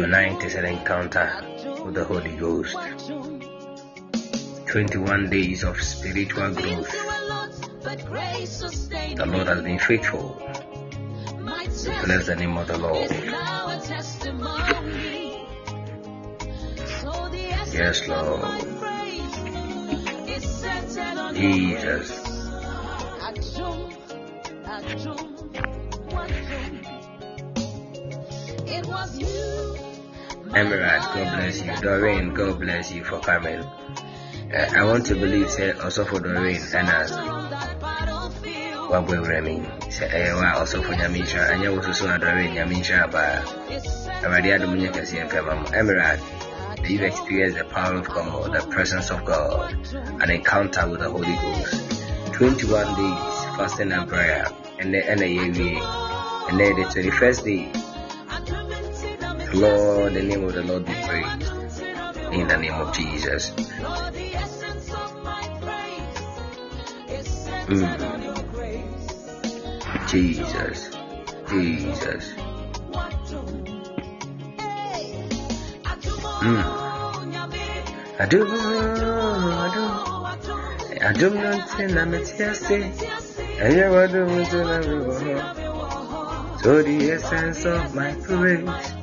Tonight is an encounter with the Holy Ghost. 21 days of spiritual growth. The Lord has been faithful. Bless the name of the Lord. Yes, Lord. Jesus. Emerald, God bless you. Doreen, God bless you for coming. Uh, I want to believe, say, also for Doreen and us. Wabwe Remy. Say, eh, also for Yamisha, and you also saw Doreen Yamisha, but already had the Munyaka Siankam. Emerald, you've experienced the power of God, the presence of God, an encounter with the Holy Ghost. 21 days fasting and prayer, and then and and then the 21st day. Lord, the name of the Lord be praised. In the name of Jesus. Mm. Jesus. Jesus. Mm. I do. I do, I do nothing, I'm a testing, and you are doing So the essence of my praise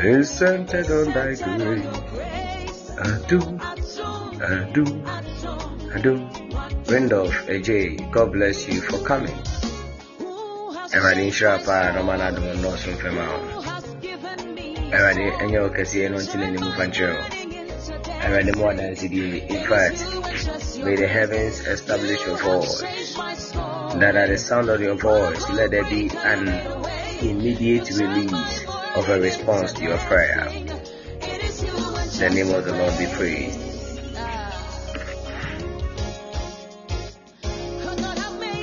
is centered on thy grace. I do, I do, I do. Randolph AJ, God bless you for coming. Everybody Shrapa, Roman Adam, no some female. Everybody, and your Cassia, no tin any move and chill. Everybody more than CD. In fact, may the heavens establish your voice. That at the sound of your voice, let there be an immediate release of a response to your prayer. The name of the Lord be praised.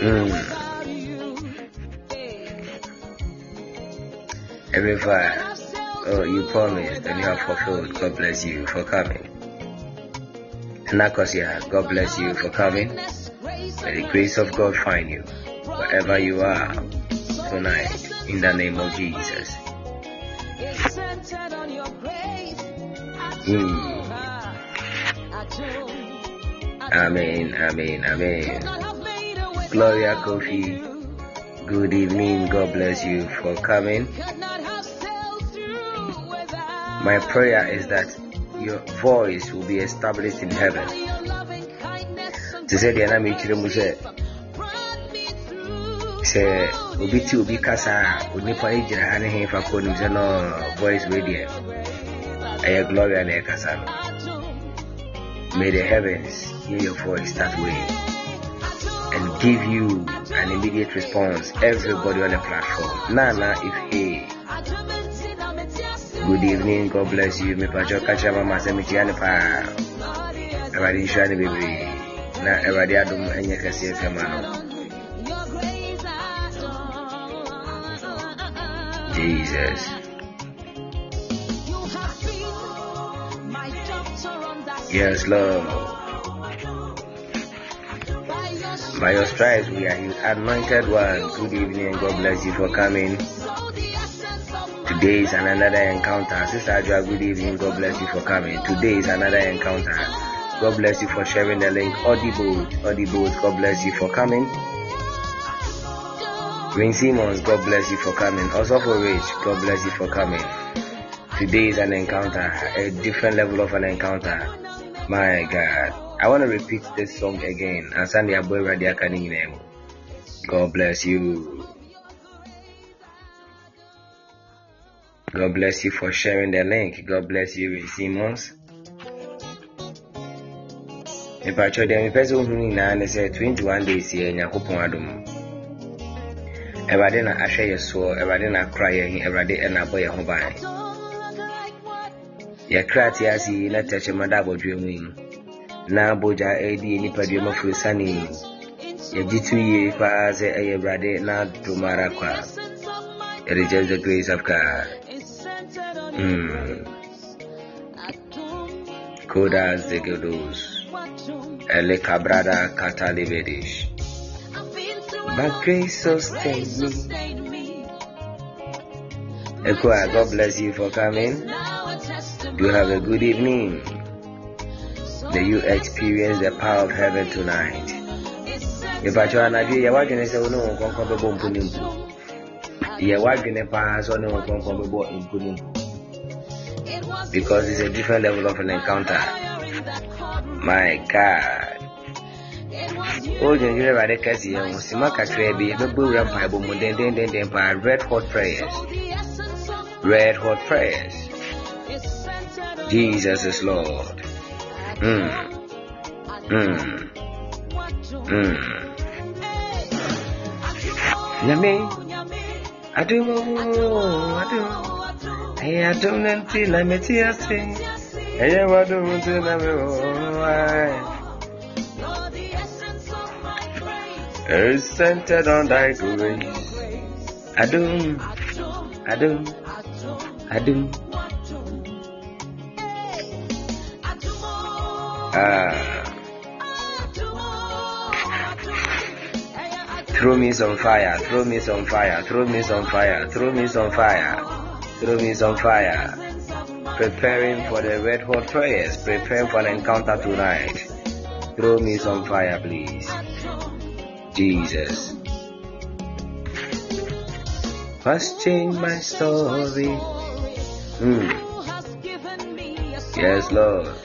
Mm. Every fire, oh, you promised and you have fulfilled. God bless you for coming. Nakosia, God bless you for coming. May the grace of God find you wherever you are tonight in the name of Jesus. Mm. Amen, amen, amen. Gloria Kofi, good evening. God bless you for coming. My prayer is that your voice will be established in heaven. To say the enemy mu sɛ sɛ obi ti obi kasa a onipa yi gyina ha ne he kɔ sɛ voice deɛ ɛyɛ gloria na ɛkasa no may the heavens hear your voice that way and give you an immediate response everybody on the platform. Nana if hey good evening. God bless you. Mepatwɛ ka kyerɛ mama sɛ mekyia ne paa awurade nhyira ne na awurade adom ɛnyɛ kɛseɛ kama jesus yes lord by your stripes we are healed anointed one good evening and god bless you for coming Today is another encounter. Sister Adua, good evening. God bless you for coming. Today is another encounter. God bless you for sharing the link. Audible, Audible, God bless you for coming. Green Simmons, God bless you for coming. Also for Rich, God bless you for coming. Today is an encounter, a different level of an encounter. My God. I want to repeat this song again. And Sunday Aboy Radiakani name. God bless you. God bless you for sharing the link. God bless you, Ray Simmons. deɛ mepɛ sɛ wohunu nyinaa ne sɛ 21 days yɛ nyankopɔn adom awurade na ahwɛ yɛ soɔ awurade na akora yɛn awurade ɛna abɔ yɛn ho ban yɛkra te ase yi na tɛkyɛma da abɔdwerɛ mu yi na bogya ɛdi yɛ nipadua mu afiri sane yi yɛgye to yie paa sɛ ɛyɛ awurade na adom ara kwa it is just the grace of God mm. Koda Zegedos, Ele Cabrada Catalivedish. But grace sustained me. Ekwa, God bless you for coming. You have a good evening. May you experience the power of heaven tonight. Ìbàjọ́ anadwo yẹ wádwene sɛ wone wo nkɔnkɔn bɛbɔ mpo ne mpo. Yẹ wádwene paa sɛ wone wo nkɔnkɔn bɛbɔ mpo ne mpo. Because it's a different level of an encounter. My God. Ogyingyina Awurade kɛseɛ ho sima kakra bi yɛbɛbɔ wura mpaebɔ mu dendendenden paa red hot prayers. Red hot prayers. Jesus is Lord. Mm. Mm. Mm. Nyame, adum o, adum. Ɛyɛ adum ne nti na meti ase. Ɛyɛ wadum nti na me ae. It's centered on thy grace. Adum, adum, adum. Ah. Throw me some fire, throw me some fire, throw me some fire, throw me some fire, throw me some fire. Preparing for the red hot prayers, preparing for an encounter tonight. Throw me some fire, please. Jesus. Must change my story. Mm. Yes, Lord.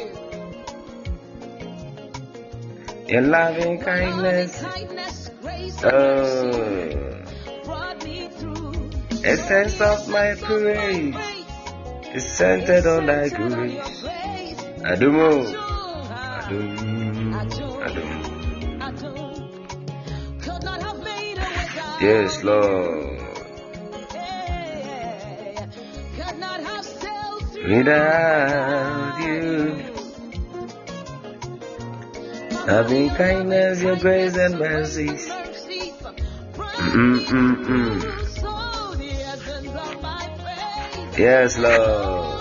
your loving kindness, oh, essence of my praise is centered on thy grace. Adumo, Adum, Adum. Yes, Lord. Without you, loving kindness, your grace and mercies. Mm-mm-mm. Yes, Lord.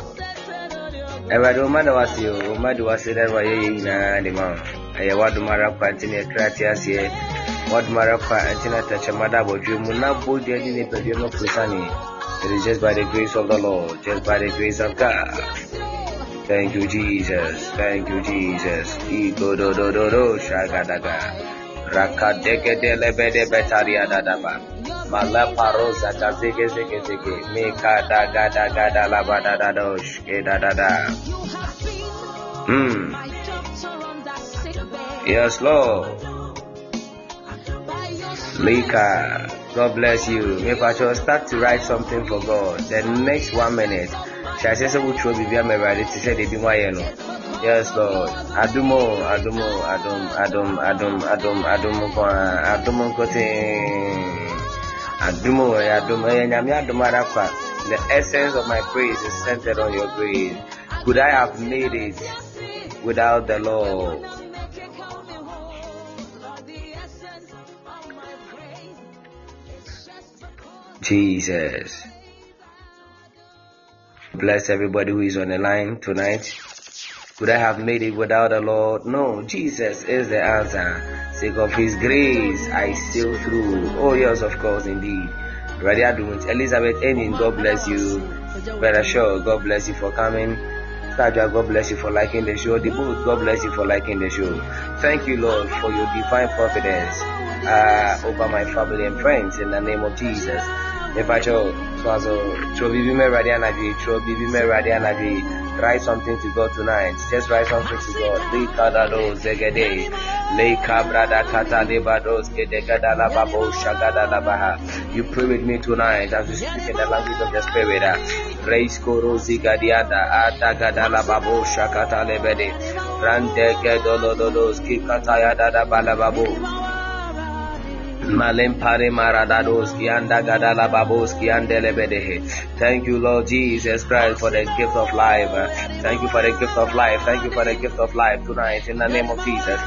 Ẹ̀wẹ̀dẹ̀ ọmọdé wá sí o, ọmọdé wá sí dẹ́rẹ́wà yẹ́ yẹ́ nyinaa dì máa. Ẹ̀yẹ wá dùn mara kwa ntí ní ẹ̀kúrẹ́ àti àṣeyẹ. Wá dùn mara kwa ntí ní àtàkyẹ́ mmadà àbọ̀dúró mu di ẹni ní pẹ̀lú ẹ̀mọ́ kùsànì. It is just by the grace of the Lord, just by the grace of God. Thank you, Jesus. Thank you, Jesus. Ego do do do do shagadaga. Rakadegede lebede betaria dadaba. Malapa rosa tazege zege zege. Meka da gada gada labada da dosh. Eda da da. Da. Hmm. Yes, Lord. Lika. God bless you. Maybe I shall start to write something for God. The next one minute. Shall I say so which will be very ready to say they do my you know. Yes, Lord. Adumo, Adumo, Adum, Adum, Adum, Adum, Adum, Adum, Kote. Adumo, Adum, eh, Nyami Adum Arakwa. The essence of my praise is centered on your grace. Could I have made it without the Lord? Jesus. Bless everybody who is on the line tonight. Could I have made it without the Lord? No, Jesus is the answer. Sake of His grace, I sail through. Oh, yes, of course, indeed. Ready Adumut. Elizabeth Enin, God bless you. Brother Shaw, God bless you for coming. Saja, God bless you for liking the show. The boot, God bless you for liking the show. Thank you, Lord, for your divine providence uh, over my family and friends in the name of Jesus. Mepacho, so Trobibi me ready anabi, Trobibi me ready anabi. Write something to God tonight. Just write something to God. Le kadado zegede. Le kabrada kata lebados kedekada la babo shagada la baha. You pray with me tonight as we speak in the language of the Spirit. Reis korozi gadiada adagadala babo shakata lebede. Rande gedolododos kikataya dada balababo. Malempare maradados kianda gadala babos kiandelebedehe. Thank you, Lord Jesus Christ, for the gift of life. Thank you for the gift of life. Thank you for the gift of life tonight in the name of Jesus.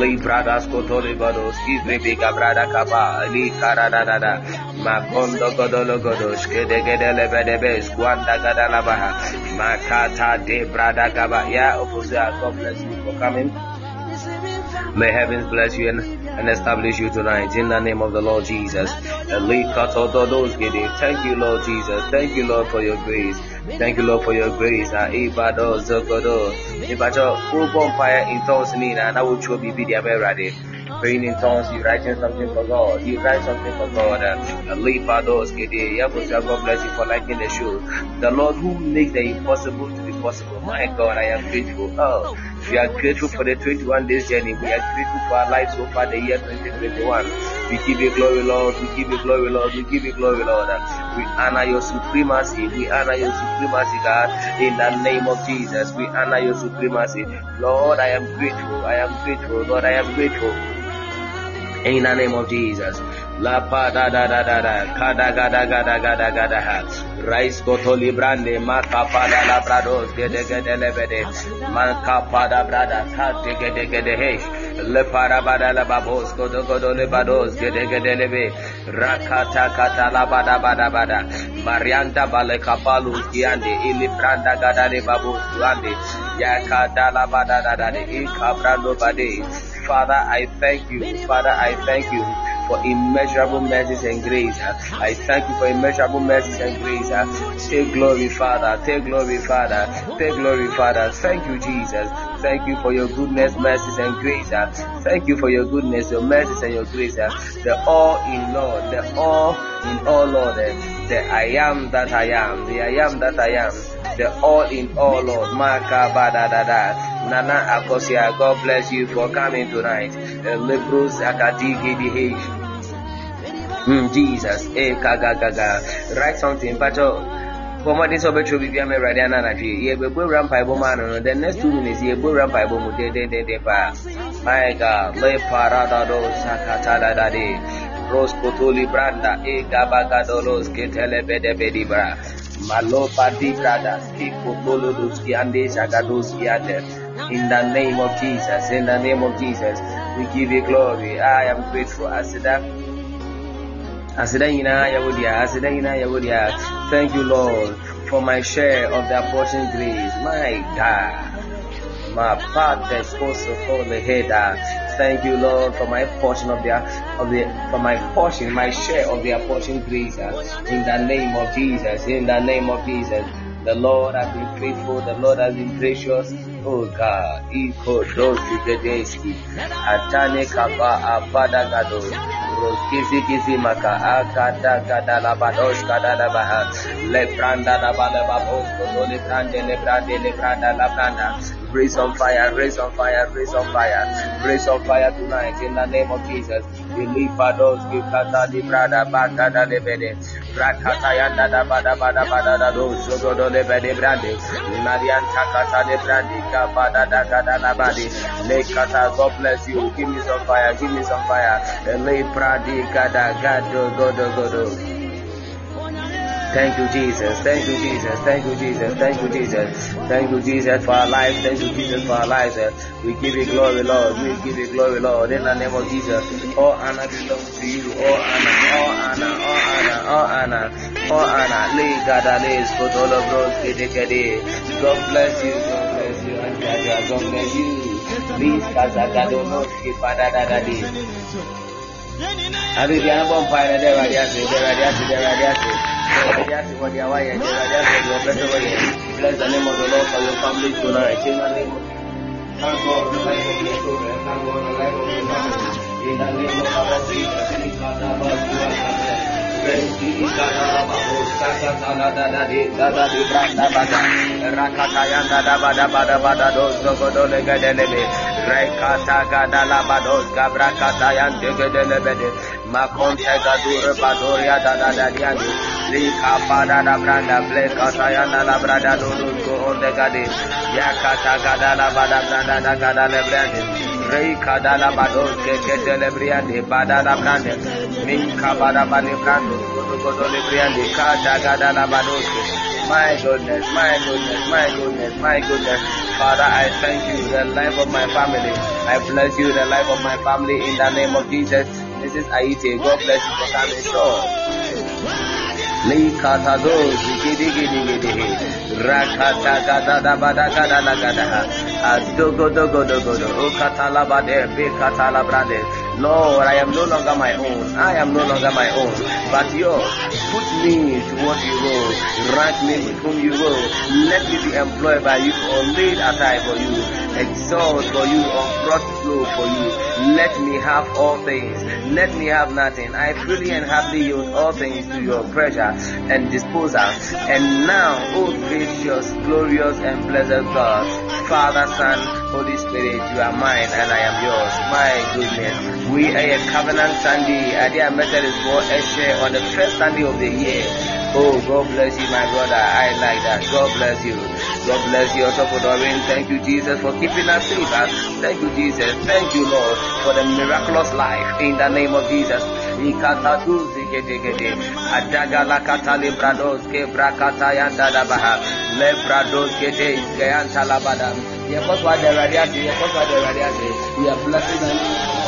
Li bradas kotori bados kibrebika brada kapa li karadada. Makondo godolo godos kede gedele bedebes kwanda gadala baha. Makata de brada kaba. Yeah, opposite. God bless you for coming. May heavens bless you and and establish you tonight in the name of the Lord Jesus. Thank you, Lord Jesus. Thank you, Lord, for your grace. Thank you, Lord, for your grace. If I just full bonfire in tongues, and I will show be video ready praying in tongues, you writing something for God, you write something for God. Ah, Those God bless you for liking the show. The Lord who makes the impossible to be possible. My God, I am grateful. Oh, we are grateful for the 21 days journey. We are grateful for our life so far, the year 2021. We give you glory, Lord. We give you glory, Lord. We give you glory, Lord. We honor your supremacy. We honor your supremacy, God. In the name of Jesus, we honor your supremacy. Lord, I am grateful. I am grateful. Lord, I am grateful. In the name of Jesus. La pa da da da da da kada gada gada gada gada ha. Rais koto librande maka pada la brados gede gede lebede maka pada brada kate gede gede he. Le para bada la babos kodo kodo le bados gede gede lebe rakata kata la bada bada bada marianta bale kapalu kiande ili branda gada le babos kuande ya kada la bada da da de ikabrando bade Father, I thank you. Father, I thank you for immeasurable mercies and grace. I thank you for immeasurable mercies and grace. Take glory, Father. Take glory, Father. Take glory, Father. Thank you, Jesus. Thank you for your goodness, mercies, and grace. Thank you for your goodness, your mercies, and your grace. The all in Lord, the all in all, Lord. The I am that I am, the I am that I am, the all in all, Lord. Nana Akosia, God bless you for coming tonight. Mm, Jesus. Eh, kaga gaga. Write something, but kɔmɔden sɛ ɔbɛtwerɛ biribi ama awurade ananadwe yɛbɛbɔ wura mpaebɔ mu ano no the next two minutes yɛbɔ wura mpaebɔ mu dededede paa my god le paradado sakatadadade ros kotoli branda e gabagadolos ketelebedebedibra malopa di bradas ki kotolodos ki ande sagados ki ade in the name of Jesus in the name of Jesus we give you glory. I am grateful. Asida thank you Lord for my share of the portion grace. My God. My father also for the head uh. thank you Lord for my portion of the of the for my portion my share of the portion grace uh. in the name of Jesus in the name of Jesus. The Lord has been faithful. The Lord has been gracious God, Iko dosi gedeski, atane kapa apada gado, roskisi kisi maka akada kada labados kada labaha, le pranda labada babos kodo le prande le prande le pranda la pranda, raise on fire, raise on fire, raise on fire, raise on fire tonight in the name of Jesus. Ilipados kikata di prada bagada le bede, rakata yanda da bada bada bada da do, sogodo le bede brande, Marian takata le brande, God bless you. Give me some fire. Give me some fire. Thank you, Jesus. Thank you, Jesus. Thank you, Jesus. Thank you, Jesus. Thank you, Jesus, for our lives. Thank you, Jesus, for our lives. We give you glory, Lord. We give you glory, Lord. In the name of Jesus. All honor belongs to you. All honor, all honor, all honor, all honor, all honor. God, lay for all of those. God bless you. God bless you. And God bless you. Please, Kazagadono, Kipadadadi. Abi biara bɔ mpae na dɛ awurade ase dɛ awurade ase dɛ awurade ase dɛ awurade ase wɔ deɛ wayɛ dɛ awurade ase deɛ ɔbɛsɛ wɔyɛ bless the name of the lord for your family tonight in the name of thank god for the life of your children thank god for the life of your family in the name of our jesus in kadaba Rakata yanda da ba da ba da ba da do so go do le ga de le be Rekata gadala bados gabra kata yan tegedele bede. Makonte gadure badoria da da da diani. Lika pada branda ble kata yan da la brada dodun go on the gade. Yakata gadala bada branda gadale brande. My goodness, my goodness, my goodness, my goodness. Father, I thank you, the life of my family. I bless you, the life of my family, in the name of Jesus. Mrs. Aite, God bless you for coming. Sure. Likatado gidi gidi gidi rakata gada da bada gada la gada adogo dogo dogo do ukatala bade be katala brade Lord, I am no longer my own. I am no longer my own, but yours. Put me to what you will. Rank me with whom you will. Let me be employed by you or laid aside for you. Exalt for you or brought flow for you. Let me have all things. Let me have nothing. I freely and happily yield all things to your pleasure and disposal. And now, O gracious, glorious, and blessed God, Father, Son, Holy Spirit, you are mine and I am yours. My goodness. We are a covenant Sunday. Adia Methodist for a share on the first Sunday of the year. Oh, God bless you, my brother. I like that. God bless you. God bless you also for Doreen. Thank you, Jesus, for keeping us safe. Uh, thank you, Jesus. Thank you, Lord, for the miraculous life in the name of Jesus. Adagala katale brados ke brakata yanda dabaha. Le brados gede iskayanta labada. Yekos wa de radiate. Yekos de. We are blessing them.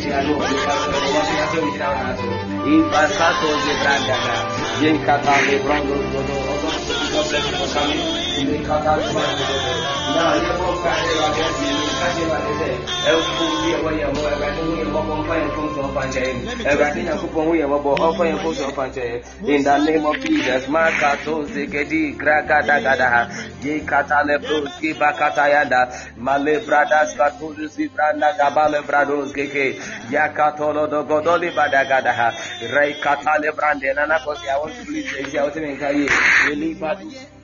name of Jesus, in the name of Jesus, in the name of Jesus. We say, Babu, Zika, Dara, Babu, Skada, Dara. Yes, Kiki, Yes, Yanda, Batali, Batali, Rakabado, Eki, Kiki, Nana, Makabala, Kabolo, Boro, Skada, Dara, Baru, Rakabale, Dara, Baru. Mepato, at this point, put them pass on, Mepato, we give us, sorry, sorry, sorry, sorry, sorry, Mepato, so what I want to Ipasato de Brandana, Yenkata de Brando, God bless you for coming. Yenkata de Brando. Now, you will find it like that. You catch it like they say. Every year, when you're more, everything we are more fire from some fancy. Everything you put on, we are more fire from some fancy. In the name of Jesus, Makato Zekedi, Kraka Dagada, Yenkata Lebro, Kibakata Yanda, Male Bradas, Katu, Zibranda, Gabale Brados, Keke, Yakatolo, Godoli Badagada, Ray Katale Brande, Nana, I want to please say, I was in Kayi, Relief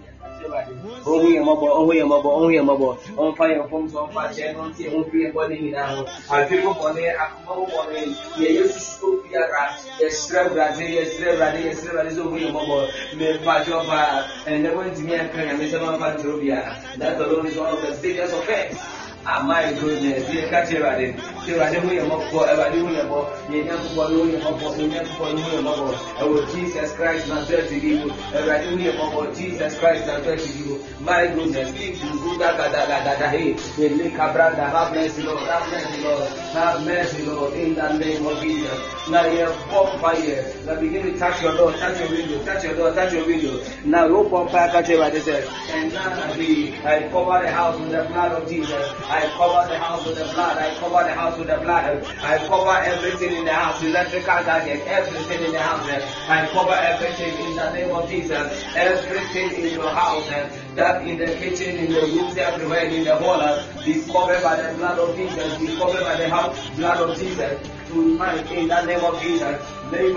ohu yɛ mɔbɔ ohu yɛ mɔbɔ ohu yɛ mɔbɔ ɔnfa yɛ fɔm sɔ ɔnfa kyɛ n'ɔnti yɛ ɔnfi yɛ bɔne nyinaa ho afi mo bɔne akoma mo bɔne yɛ yɛ sisi obi ara yɛ srɛ wurade yɛ srɛ wurade yɛ srɛ wurade sɛ ohu yɛ mɔbɔ mɛ mpatsɛ ɔba ɛnɛ wɔntumi aka nyame sɛ ɔnfa ntoro bia datɔ lɔri sɛ ɔnfa sɛ the biggest offence ah my goodness yẹ ká kyerɛ ɛwɛde kyerɛ ɛwɛde ho yɛ mɔbɔ ɛwɛde ho yɛ bɔ yɛ nya kókó no ho yɛ mɔbɔ yɛ nya kókó no ho yɛ mɔbɔ ɛwɔ jesus christ na tɛ ti di mu ɛwɛde ho yɛ mɔbɔ jesus christ na tɛ ti di mu my goodness if you go da gada gada da hey. Yɛ lé kabranda have mercy lord have mercy lord have mercy lord in the name of jesus. Na yɛ bɔ mpa yɛ na begin to touch your door touch your window touch your door touch your window. Na yɛ bɔ mpa aka kyerɛ ɛwɛde sɛ and now i cover the house with the blood of jesus. I cover the house with the blood. I cover the house with the blood. I cover everything in the house, electrical gadget, everything in the house. I cover everything in the name of Jesus. Everything in your house, that in the kitchen, in the rooms, everywhere, in the hall, be covered by the blood of Jesus. Be covered by the house, blood of Jesus. Tonight, in the name of Jesus. The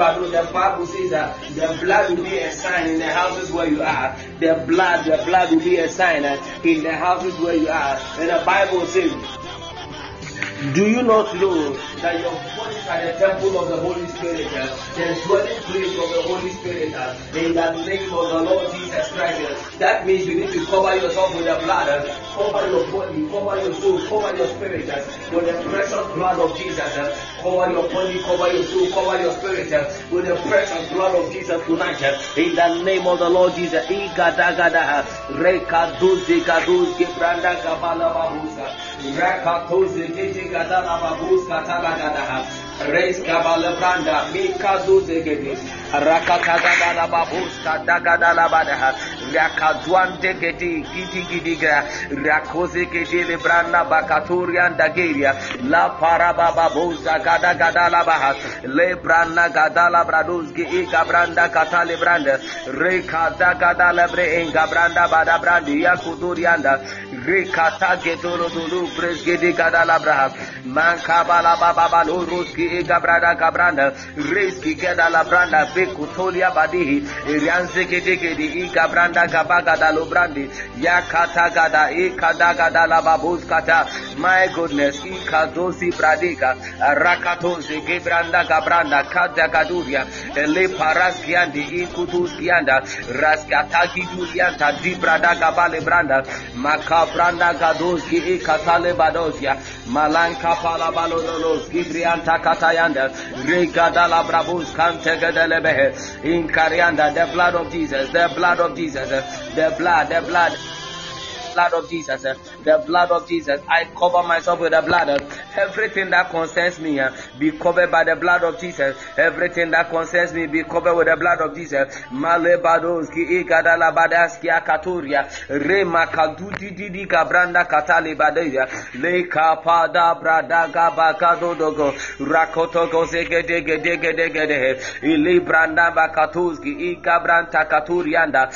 Bible says that the blood will be a sign in the houses where you are. The blood, the blood will be a sign in the houses where you are. And the Bible says, do you not know that your bodies are the temple of the Holy Spirit, the dwelling place of the Holy Spirit, in the name of the Lord Jesus Christ? That means you need to cover yourself with the blood, cover your body, cover your soul, cover your spirit with the precious blood of Jesus. Cover your body, cover your soul, cover your spirit with the precious blood of Jesus tonight. In the name of the Lord Jesus. Igadagada, Rekaduzi, Gaduzi, Branda, Kabala, Babusa, Rekatuzi, Giti, Gadala, Babus, Katala, Gadaha. Reis kabala branda, mi kazu zegedi. rakakagada la babuska dagada la bada rakaduan degedi gidi gidi gra rakoze gede le branda bakaturian dageria la paraba babuza gada gada la baha le branda gada la bradus ge ega branda katale branda rekada gada la bre enga branda bada brandi yakudurianda rekata gedoro dulu bresgede gada la braha mankabala baba balo roski ega branda kabranda reski gada la branda bekutolia badihi rianze gede gede iga branda gabaga dalo brandi yakata gada ikada gada la babus kata my goodness ikadosi bradika rakatozi gebranda gabranda kada gaduria ele paraskiandi ikutuskianda raskatagi dulianta di brada gabale branda makabranda gadoski ikatale badosia malanka pala balololos gibrianta katayanda regadala brabus kante gadelebehe inkarianda the blood of Jesus the blood of Jesus the blood the blood blood of Jesus. Eh, the blood of Jesus. I cover myself with the blood. Everything that concerns me eh, be covered by the blood of Jesus. Everything that concerns me be covered with the blood of Jesus. Rema gabranda katali badeya. Leka pada brada gabakado dogo. Rakoto gozege dege dege dege dege. Ili branda bakatuski katurianda.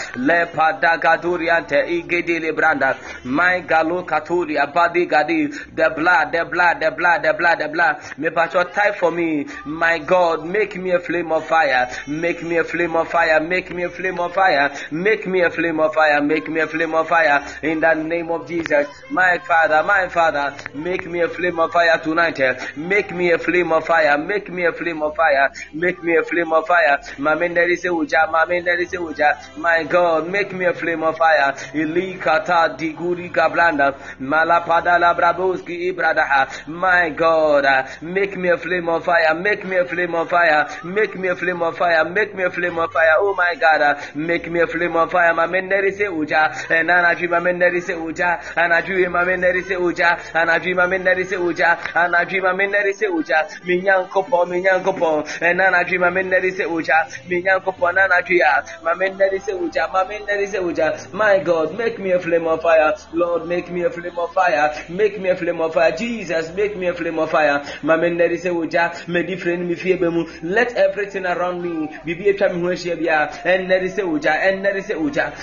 Branda. My galo katuri abadi gadi. The blood, the blood, the blood, the blood, the blood. Me pastor type for me. My God, make me a flame of fire. Make me a flame of fire. Make me a flame of fire. Make me a flame of fire. Make me a flame of fire. In the name of Jesus. My Father, my Father, make me a flame of fire tonight. Make me a flame of fire. Make me a flame of fire. Make me a flame of fire. My God, make me a flame of fire. Ilikata diguri gablanda. Malapada la braboski ibradaha. My God, uh, make me a flame of fire. Make me a flame of fire. Make me a flame of fire. Make me a flame of fire. Oh my God, uh, make me a flame of fire. Mamenderi se uja. And anaju mamenderi se uja. Anaju mamenderi se uja. Anaju mamenderi se uja. Anaju mamenderi se uja. Minyankopo, minyankopo. And anaju mamenderi se uja. Minyankopo, nanaju ya. Mamenderi se uja. Mamenderi se uja. My God, make me a flame of fire. Lord, make me a flame of fire. Make me a flame of fire. Jesus, make me a flame of fire. Mamenderi se uja. Medi friend mi fie bemu. Let everything around me bibi etwa me ho ahyia bia. Enneri se uja. Enneri se.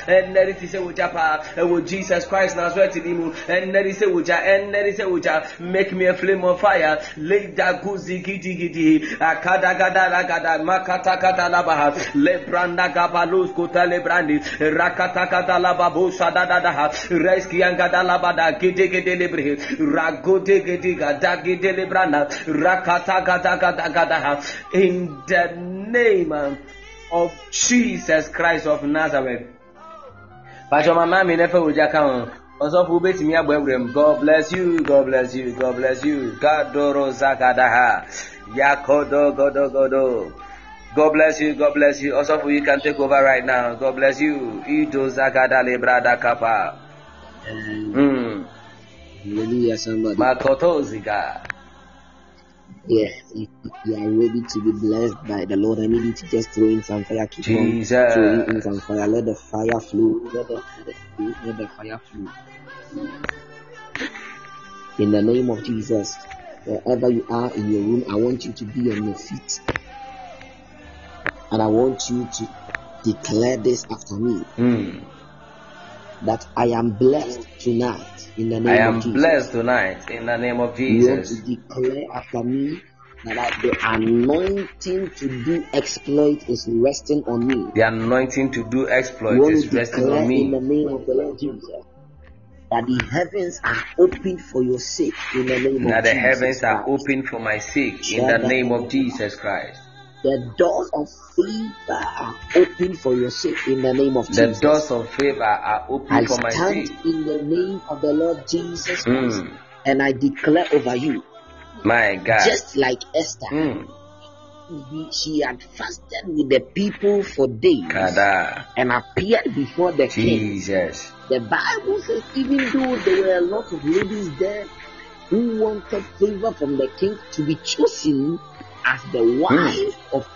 Enneri ti se uja pa. Ewo Jesus Christ na so ati mu. Enneri se uja. Enneri se uja. Make me a flame of fire. Leida guzi gidi gidi. Akada gada gada. Makata kata labaha. Le branda gabalus kota le brandi. Rakata kata lababu shada da da. Reski angada labada gidi gidi libre. Ragote gidi gada gidi libranda. Rakata gada gada gada. In the name of Jesus Christ of Nazareth. Pastor Mama mi nefe uja kan ọsọfọ wobɛtumi abɔ awuram god bless you god bless you god bless you gadoro zakadaha yakodogodogodo god bless you god bless you ọsọfọ you can take over right now god bless you ido zakada lebrada kapa mm. Hallelujah, somebody. makoto ziga Yeah, if you are ready to be blessed by the Lord, I need you to just throw in some fire. Keep on throwing in some fire. Let the fire flow. Let the, let the fire flow. In the name of Jesus, wherever you are in your room, I want you to be on your feet. And I want you to declare this after me mm. That I am blessed tonight in the i name am of Jesus. blessed tonight in the name of Jesus. You want to declare after me that the anointing to do exploit is resting on me. the anointing to do exploit is resting on in me the name of the Lord Jesus that the heavens are open for your sake in the name Now of the Jesus heavens are Christ. open for my sake in the name of Jesus Christ. The doors of favor are open for your sake in the name of The Jesus. The doors of favor are open I for my stand sake. in the name of the Lord Jesus Christ Mm, and I declare over you, my God. just like Esther, Mm, she had fasted with the people for days Kada. and appeared before the king. The Bible says, even though there were a lot of ladies there who wanted favor from the king to be chosen as the wife of,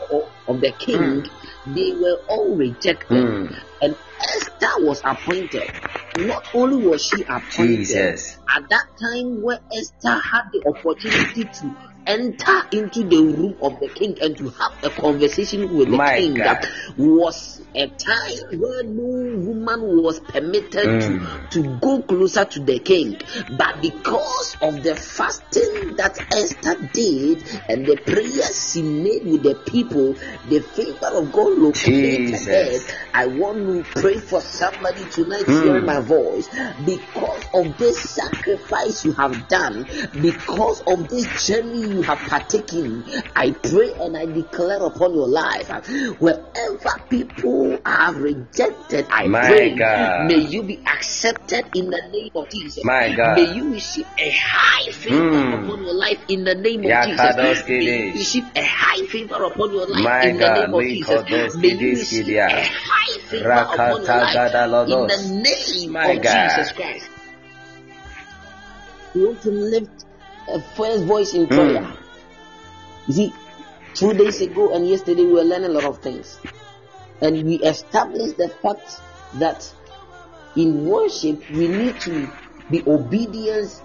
of the king, they were all rejected. Mm. And Esther was appointed. Not only was she appointed, Jesus. at that time where Esther had the opportunity to enter into the room of the king and to have a conversation with the My king God. that was a time where no woman was permitted Mm. to, to go closer to the king. But because of the fasting that Esther did and the prayers she made with the people, the favor of God located her. I want to pray for somebody tonight Mm. hearing my voice because of this sacrifice you have done, because of this journey you have partaken. I pray and I declare upon your life wherever people are rejected, I My pray God. may you be accepted in the name of Jesus. My God. May you receive a high favor Mm. upon your life in the name of Yakados Jesus. May you receive a high favor upon your life My in the God, name of Jesus. Kodos May you receive a high favor upon your life in the name My of God. Jesus Christ. You want to lift a first voice in prayer. Mm. You see, two days ago and yesterday we were learning a lot of things. And we established the fact that in worship we need to be obedient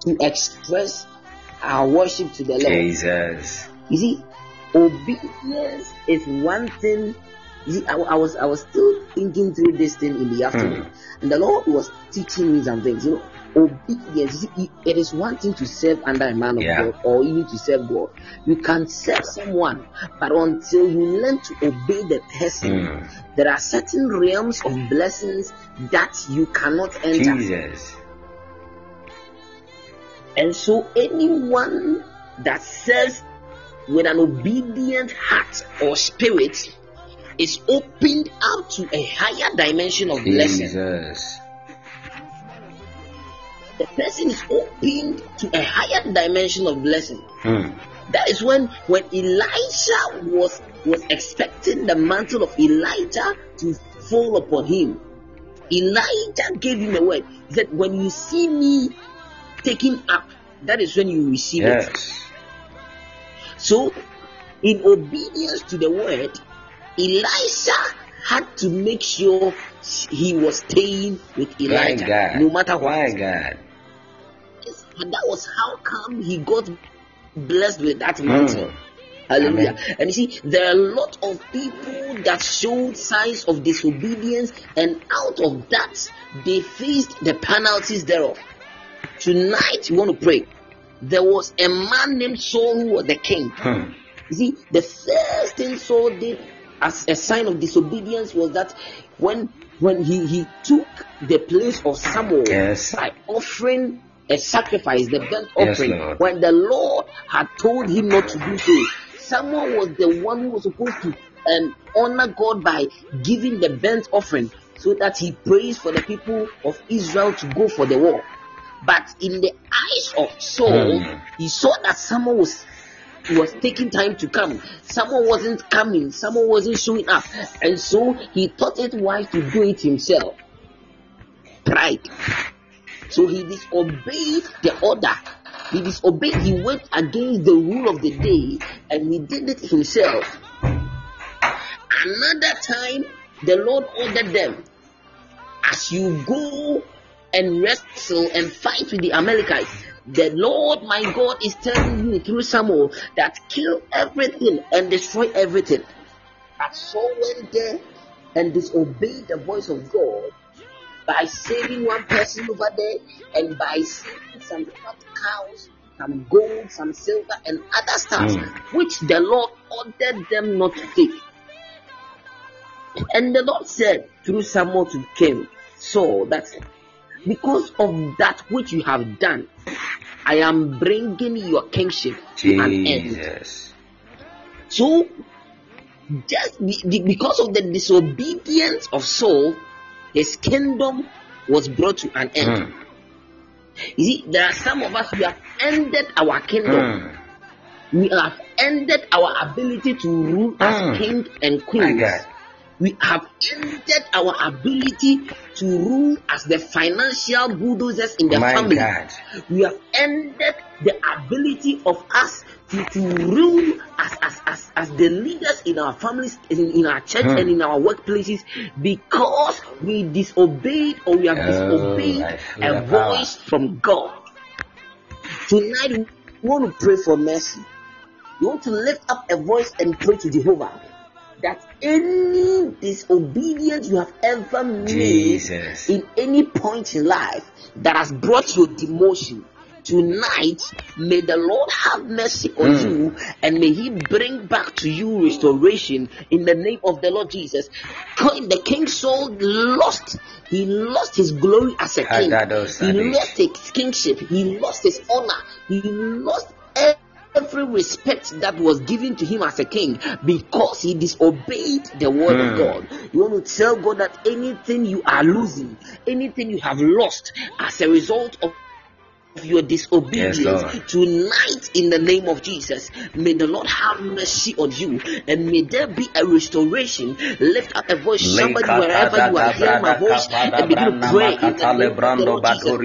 to express our worship to the Lord. Jesus. You see, obedience is one thing. See, I, I was I was still thinking through this thing in the afternoon, and the Lord was teaching me some things. You know, obedience. See, it is one thing to serve under a man of Yeah. God, or even to serve God. You can serve someone, but until you learn to obey the person, Mm. there are certain realms of blessings that you cannot enter. Jesus. And so, anyone that serves with an obedient heart or spirit is opened up to a higher dimension of blessing. The person is opened to a higher dimension of blessing. Mm. That is when when Elijah was was expecting the mantle of Elijah to fall upon him. Elijah gave him a word. that "When you see me taking up, that is when you receive it." So, in obedience to the word, Elisha had to make sure he was staying with Elijah, no matter what. My God. And that was how come he got blessed with that mantle. Mm. Hallelujah. Amen. And you see, there are a lot of people that showed signs of disobedience, and out of that, they faced the penalties thereof. Tonight, we want to pray. There was a man named Saul who was the king. Hmm. You see, the first thing Saul did as a sign of disobedience was that when when he, he took the place of Samuel Yes. by offering a sacrifice, the burnt offering, Lord. when the Lord had told him not to do so, Samuel was the one who was supposed to um, honor God by giving the burnt offering so that he prays for the people of Israel to go for the war. But in the eyes of Saul, Hmm. he saw that Samuel was was taking time to come. Someone wasn't coming, someone wasn't showing up, and so he thought it wise to do it himself. Pride. So he disobeyed the order. He disobeyed, he went against the rule of the day and he did it himself. Another time, the Lord ordered them as you go and wrestle and fight with the Amalekites, the Lord my God is telling you through Samuel that kill everything and destroy everything. But Saul went there and disobeyed the voice of God by saving one person over there and by saving some fat cows, some gold, some silver, and other stuff Mm. which the Lord ordered them not to take. And the Lord said through Samuel to King Saul that because of that which you have done, I am bringing your kingship to an end. So, just be- be- because of the disobedience of Saul, his kingdom was brought to an end. Mm. You see, there are some of us who have ended our kingdom. Mm. We have ended our ability to rule as Mm. king and. God. We have ended our ability to rule as the financial bulldozers in the My family. God. We have ended the ability of us to, to rule as, as, as, as the leaders in our families, in, in our church, Hmm. and in our workplaces because we disobeyed or we have Oh, disobeyed a the power. voice from God. Tonight, we want to pray for mercy. We want to lift up a voice and pray to Jehovah that any disobedience you have ever made Jesus. in any point in life that has brought you demotion. Tonight, may the Lord have mercy on Mm. you and may He bring back to you restoration in the name of the Lord Jesus. The King Saul lost, he lost his glory as a king, he lost his kingship, he lost his honor, he lost every respect that was given to him as a king because he disobeyed the word of Hmm. God. You want to tell God that anything you are losing, anything you have lost as a result of your disobedience Yes, tonight in the name of Jesus. May the Lord have mercy on you and may there be a restoration. Lift up a voice, somebody wherever you are hearing my voice, and begin to pray in the name of the Lord Jesus.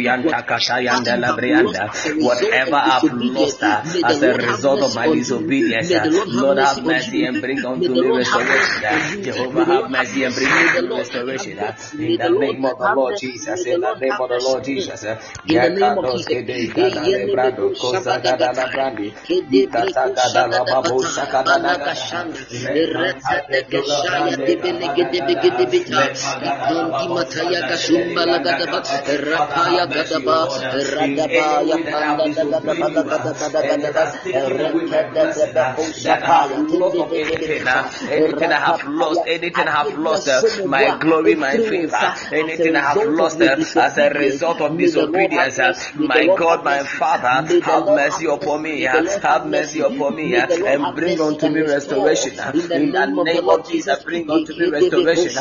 Whatever I've lost uh, as a result of my disobedience, uh, Lord have mercy and bring unto me restoration. uh, Jehovah have mercy and bring unto me restoration. uh, In the name of the Lord Jesus, in the name of the Lord Jesus. uh, In the name of Jesus. Kede kadale brado, kosa kadala brandi, itata kadala babu, sakadala Anything I have lost, anything I have lost, uh, my glory, my favor, anything I have lost uh, as a result of disobedience, uh, my God, my Father, have mercy upon me, have mercy upon me, and bring unto me restoration. In the name of Jesus, bring unto me restoration,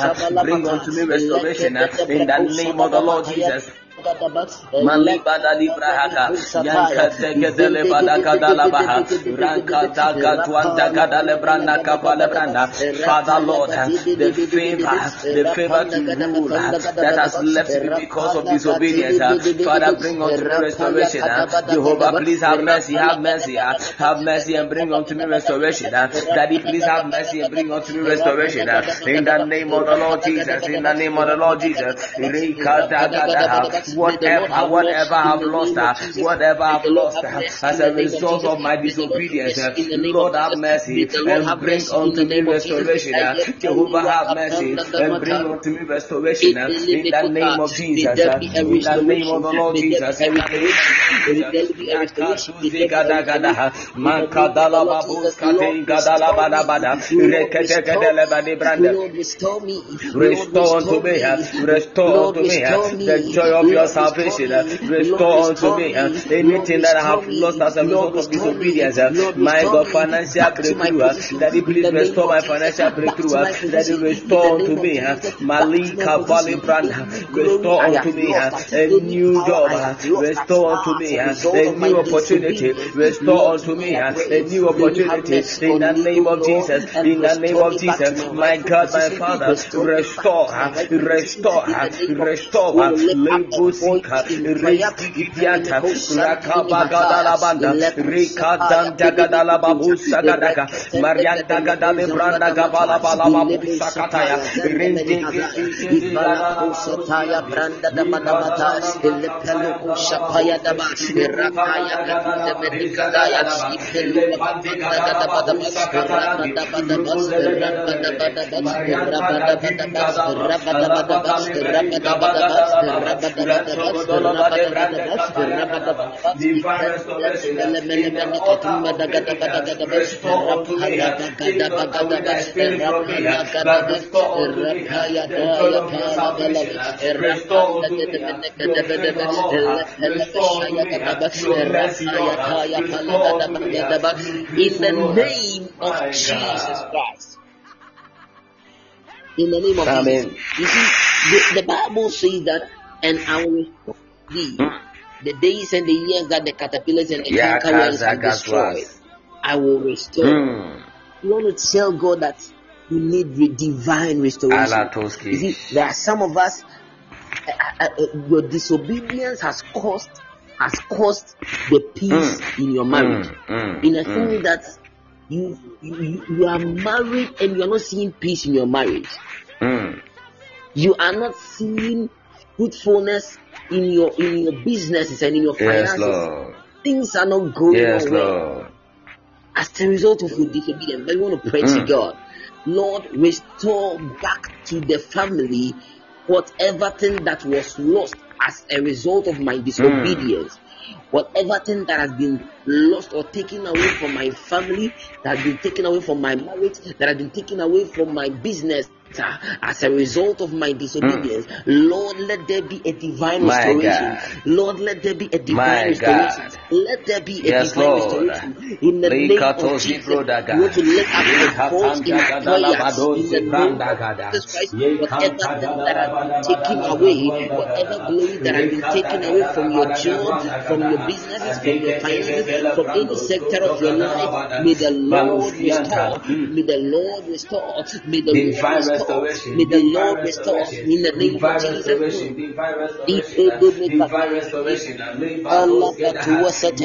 bring unto me restoration, in the name of the Lord Jesus. Malibada librahaka, yankate gedele badaka dalabaha, rankata gatwanta kapale branda. Father Lord, the favor, the favor to rule that has left me because of disobedience. Father, bring unto me restoration. Jehovah, please have mercy, have mercy, have mercy and bring unto me restoration. Daddy, please have mercy and bring unto me restoration. In the name of the Lord Jesus, in the name of the Lord Jesus. Whatever, whatever I've lost, uh, whatever I've lost uh, as a result of my disobedience, Lord have mercy. And bring unto me restoration. Jehovah have mercy. and bring unto me restoration in the name of Jesus. In the name of the Lord Jesus. In the name of Jesus. Yakatuzikadagadaha, Mankadala babus kate gadala bada bada, rekete kedele badi brande. Lord, restore me. Restore unto me, uh, restore unto me. the joy of your salvation. uh, Restore unto me uh, anything that I have lost as a result of disobedience. uh, My God, financial breakthrough. uh, Daddy, please restore my financial breakthrough. uh, Daddy, restore unto me. uh, Malika Valley Brand. Restore unto me uh, a new job. uh, Restore unto me uh, a new opportunity. Restore unto me uh, a new opportunity. In the name of Jesus. In the name of Jesus. My God, my Father, restore, uh, restore, uh, restore, uh, Lebusika, Rekikiata, Rakabagadala Banda, Rikadanta Gadala Babu Sagadaka, Marianta Gadale Branda Gabala Bala Babu Sakataya, Sataya branda da manamata, Ilepelu Shapaya da ba, Rakaya da Medicadaya, Ipelu da Badaba, Rabada In the name of Jesus Christ. In the name of Amen. Jesus. You see, the, the Bible says that, and I will thee the days and the years that the caterpillars and the Yeah, cankerworms Kazagaswas. destroyed. I will restore. Mm. You want to tell God that you need divine restoration. You see, there are some of us, uh, uh, uh, your disobedience has caused has caused the peace mm. in your marriage. Mm, in a thing that you, you you are married and you are not seeing peace in your marriage. Mm. You are not seeing fruitfulness in your in your businesses and in your finances. Yes, Things are not going yes, well. As a result of your disobedience, but we want to pray to mm. God. Lord, restore back to the family whatever thing that was lost as a result of my disobedience. Mm. Whatever thing that has been lost or taken away from my family, that has been taken away from my marriage, that has been taken away from my business, as a result of my disobedience. Mm. Lord, let there be a divine restoration. Lord, let there be a divine restoration. Let there be a yes, divine Lord. restoration. In the name of Jesus, we want to lift up your voice in prayer. In the name of Jesus Christ, whatever that has been taken away, whatever glory that has been taken away from your job, from your businesses, from your finances, from any sector of your life, may the Lord restore. May the Lord restore. May the Lord restore restoration. May the Lord restore in the name of Jesus. Divine restoration. Divine restoration. Allah to us at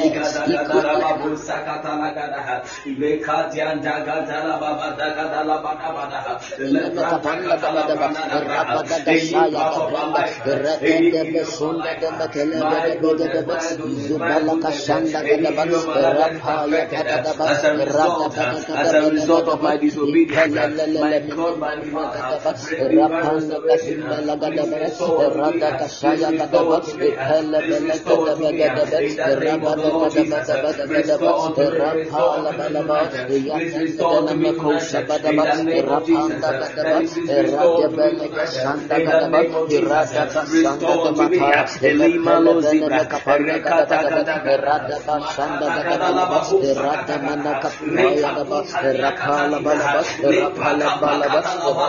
as a result of my disobedience, my God, my Father, kadabas, rapan kasima la kadabas, rata kasaya kadabas, pele pele kadabas, rapa kadabas, kadabas, rapa la kadabas, yata nama kusha kadabas, rapan kadabas, rata pele kasanta kadabas, rata kasanta kadabas, lima lozibra, rekata kadabas, rata kasanta kadabas, rata mana kasaya kadabas, rapa la kadabas, rapa la kadabas,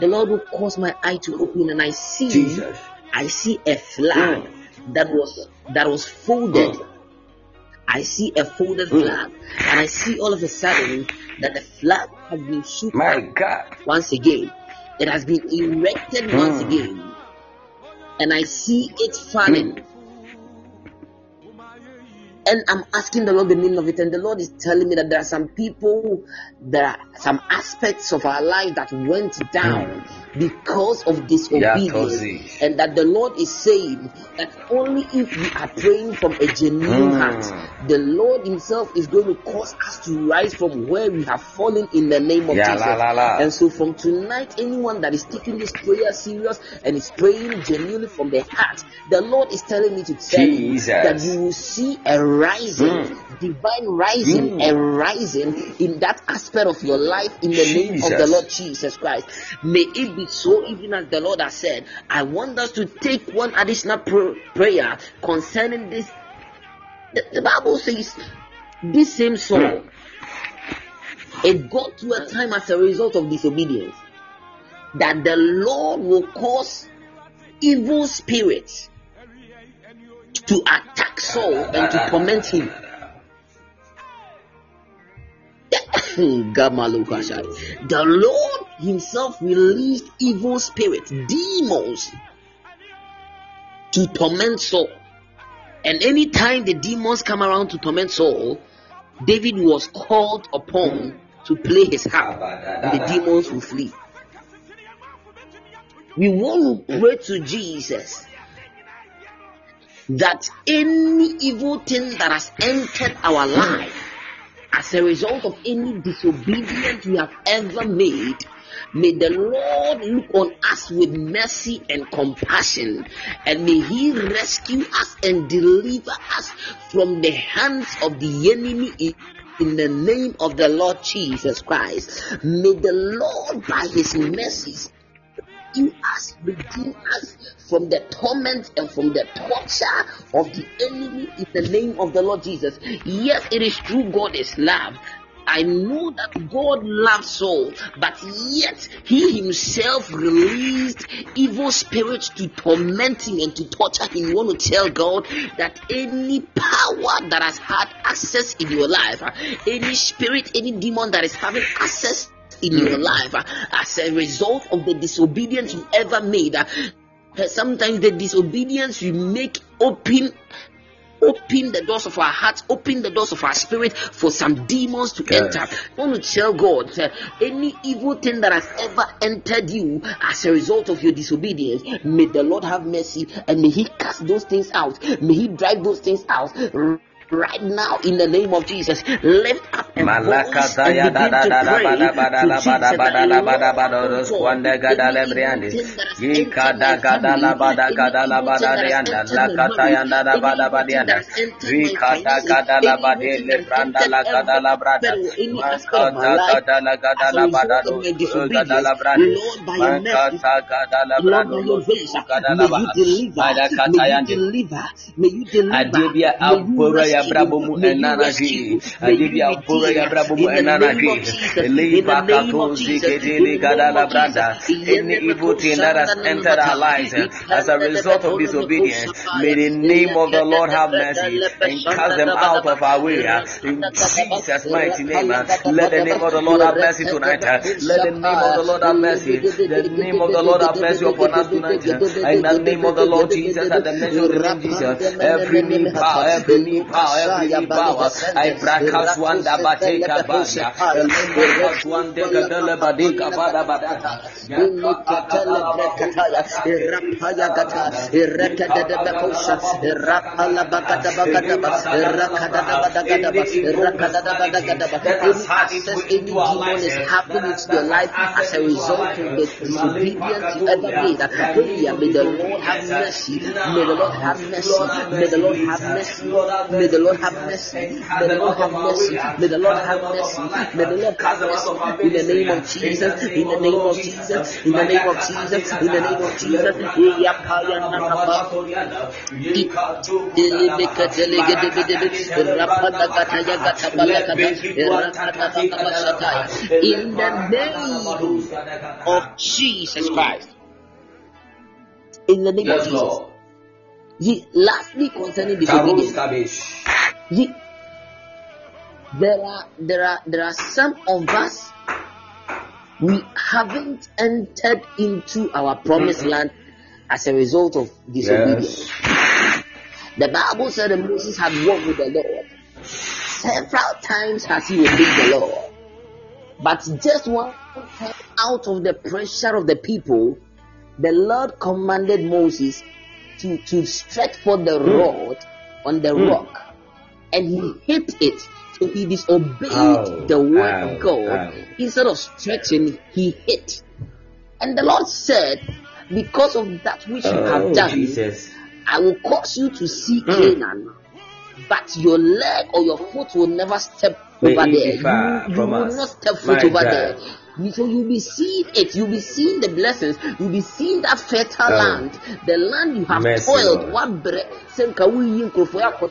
the Lord will cause my eye to open and I see Jesus. I see a flag mm. that was that was folded. Mm. I see a folded mm. flag, and I see all of a sudden that the flag has been shoot my God once again. It has been erected once again, and I see it falling. And I'm asking the Lord the meaning of it, and the Lord is telling me that there are some people, there are some aspects of our life that went down because of disobedience, yeah, and that the Lord is saying that only if we are praying from a genuine mm. heart, the Lord Himself is going to cause us to rise from where we have fallen in the name of yeah, Jesus. La, la, la. And so, from tonight, anyone that is taking this prayer serious and is praying genuinely from the heart, the Lord is telling me to tell Jesus. you that you will see a rising, mm. divine rising, mm. a rising in that aspect of your life in the Jesus. name of the Lord Jesus Christ. May it be so, even as the Lord has said. I want us to take one additional pr- prayer concerning this. The, the, Bible says this same Saul, it got to a time as a result of disobedience that the Lord will cause evil spirits to attack Saul and to torment him. The Lord Himself released evil spirits, hmm. demons, to torment Saul. And anytime the demons come around to torment Saul, David was called upon to play his harp, and the demons will flee. We want to pray to Jesus that any evil thing that has entered our life as a result of any disobedience we have ever made, may the Lord look on us with mercy and compassion, and may He rescue us and deliver us from the hands of the enemy. In the name of the Lord Jesus Christ, may the Lord, by His mercies, rescue us, redeem us from the torment and from the torture of the enemy in the name of the Lord Jesus. Yes, it is true, God is love. I know that God loves Saul, but yet He Himself released evil spirits to torment Him and to torture Him. You want to tell God that any power that has had access in your life, any spirit, any demon that is having access in your life as a result of the disobedience you ever made, sometimes the disobedience you make open open the doors of our hearts, open the doors of our spirit for some demons to yes. enter. I want to tell God uh, any evil thing that has ever entered you as a result of your disobedience, may the Lord have mercy and may He cast those things out, may He drive those things out right now in the name of Jesus. Lift up and voice and begin to pray May you deliver brabo mu enanagi adibia pura ya brabo mu enanagi liba katozi kedele gadala branda any evil thing that has entered our lives as a result of disobedience may the name of the Lord have mercy and cast them out of our way in Jesus mighty name let the name of the Lord have mercy tonight let the name of the Lord have mercy the name of the Lord have mercy upon us tonight in the name of the Lord Jesus at the name of the name Jesus every knee power every knee power every power. I brakas wanda bateka baya. Brakas wanda gadala badika bada badaka. Nikatele brekataya. Rapaya gata. Ireka de de bekosha. Rapala bagada bagada ba. Rakada da badagada ba. Rakada da badagada ba. Any access, any demon is happening to your life as a result of the disobedience you ever made. May the Lord have mercy. May the Lord have mercy. May the Lord have mercy. May the Lord have mercy. May the Lord have mercy. May the Lord have mercy. May the Lord have mercy. In the name of Jesus. In the name of Jesus. In the name of Jesus. In the name of Jesus. In the name of Jesus Christ. In the name of Jesus. He, lastly, concerning disobedience, he, there are there are there are some of us we haven't entered into our promised mm-hmm. land as a result of disobedience. Yes. The Bible said that Moses had walked with the Lord. Several times has he obeyed the Lord. But just one time out of the pressure of the people, the Lord commanded Moses to, to stretch forth the mm. rod on the mm. rock, and he hit it. So he disobeyed oh, the word of God. Instead of stretching, he hit. And the Lord said, Because of that which you have oh, done, Jesus. I will cause you to see mm. Canaan, but your leg or your foot will never step over there. You, you will us. not step foot over God. there. So you'll be seeing it, you'll be seeing the blessings, you'll be seeing that fertile oh. land, the land you have Mercy, toiled, one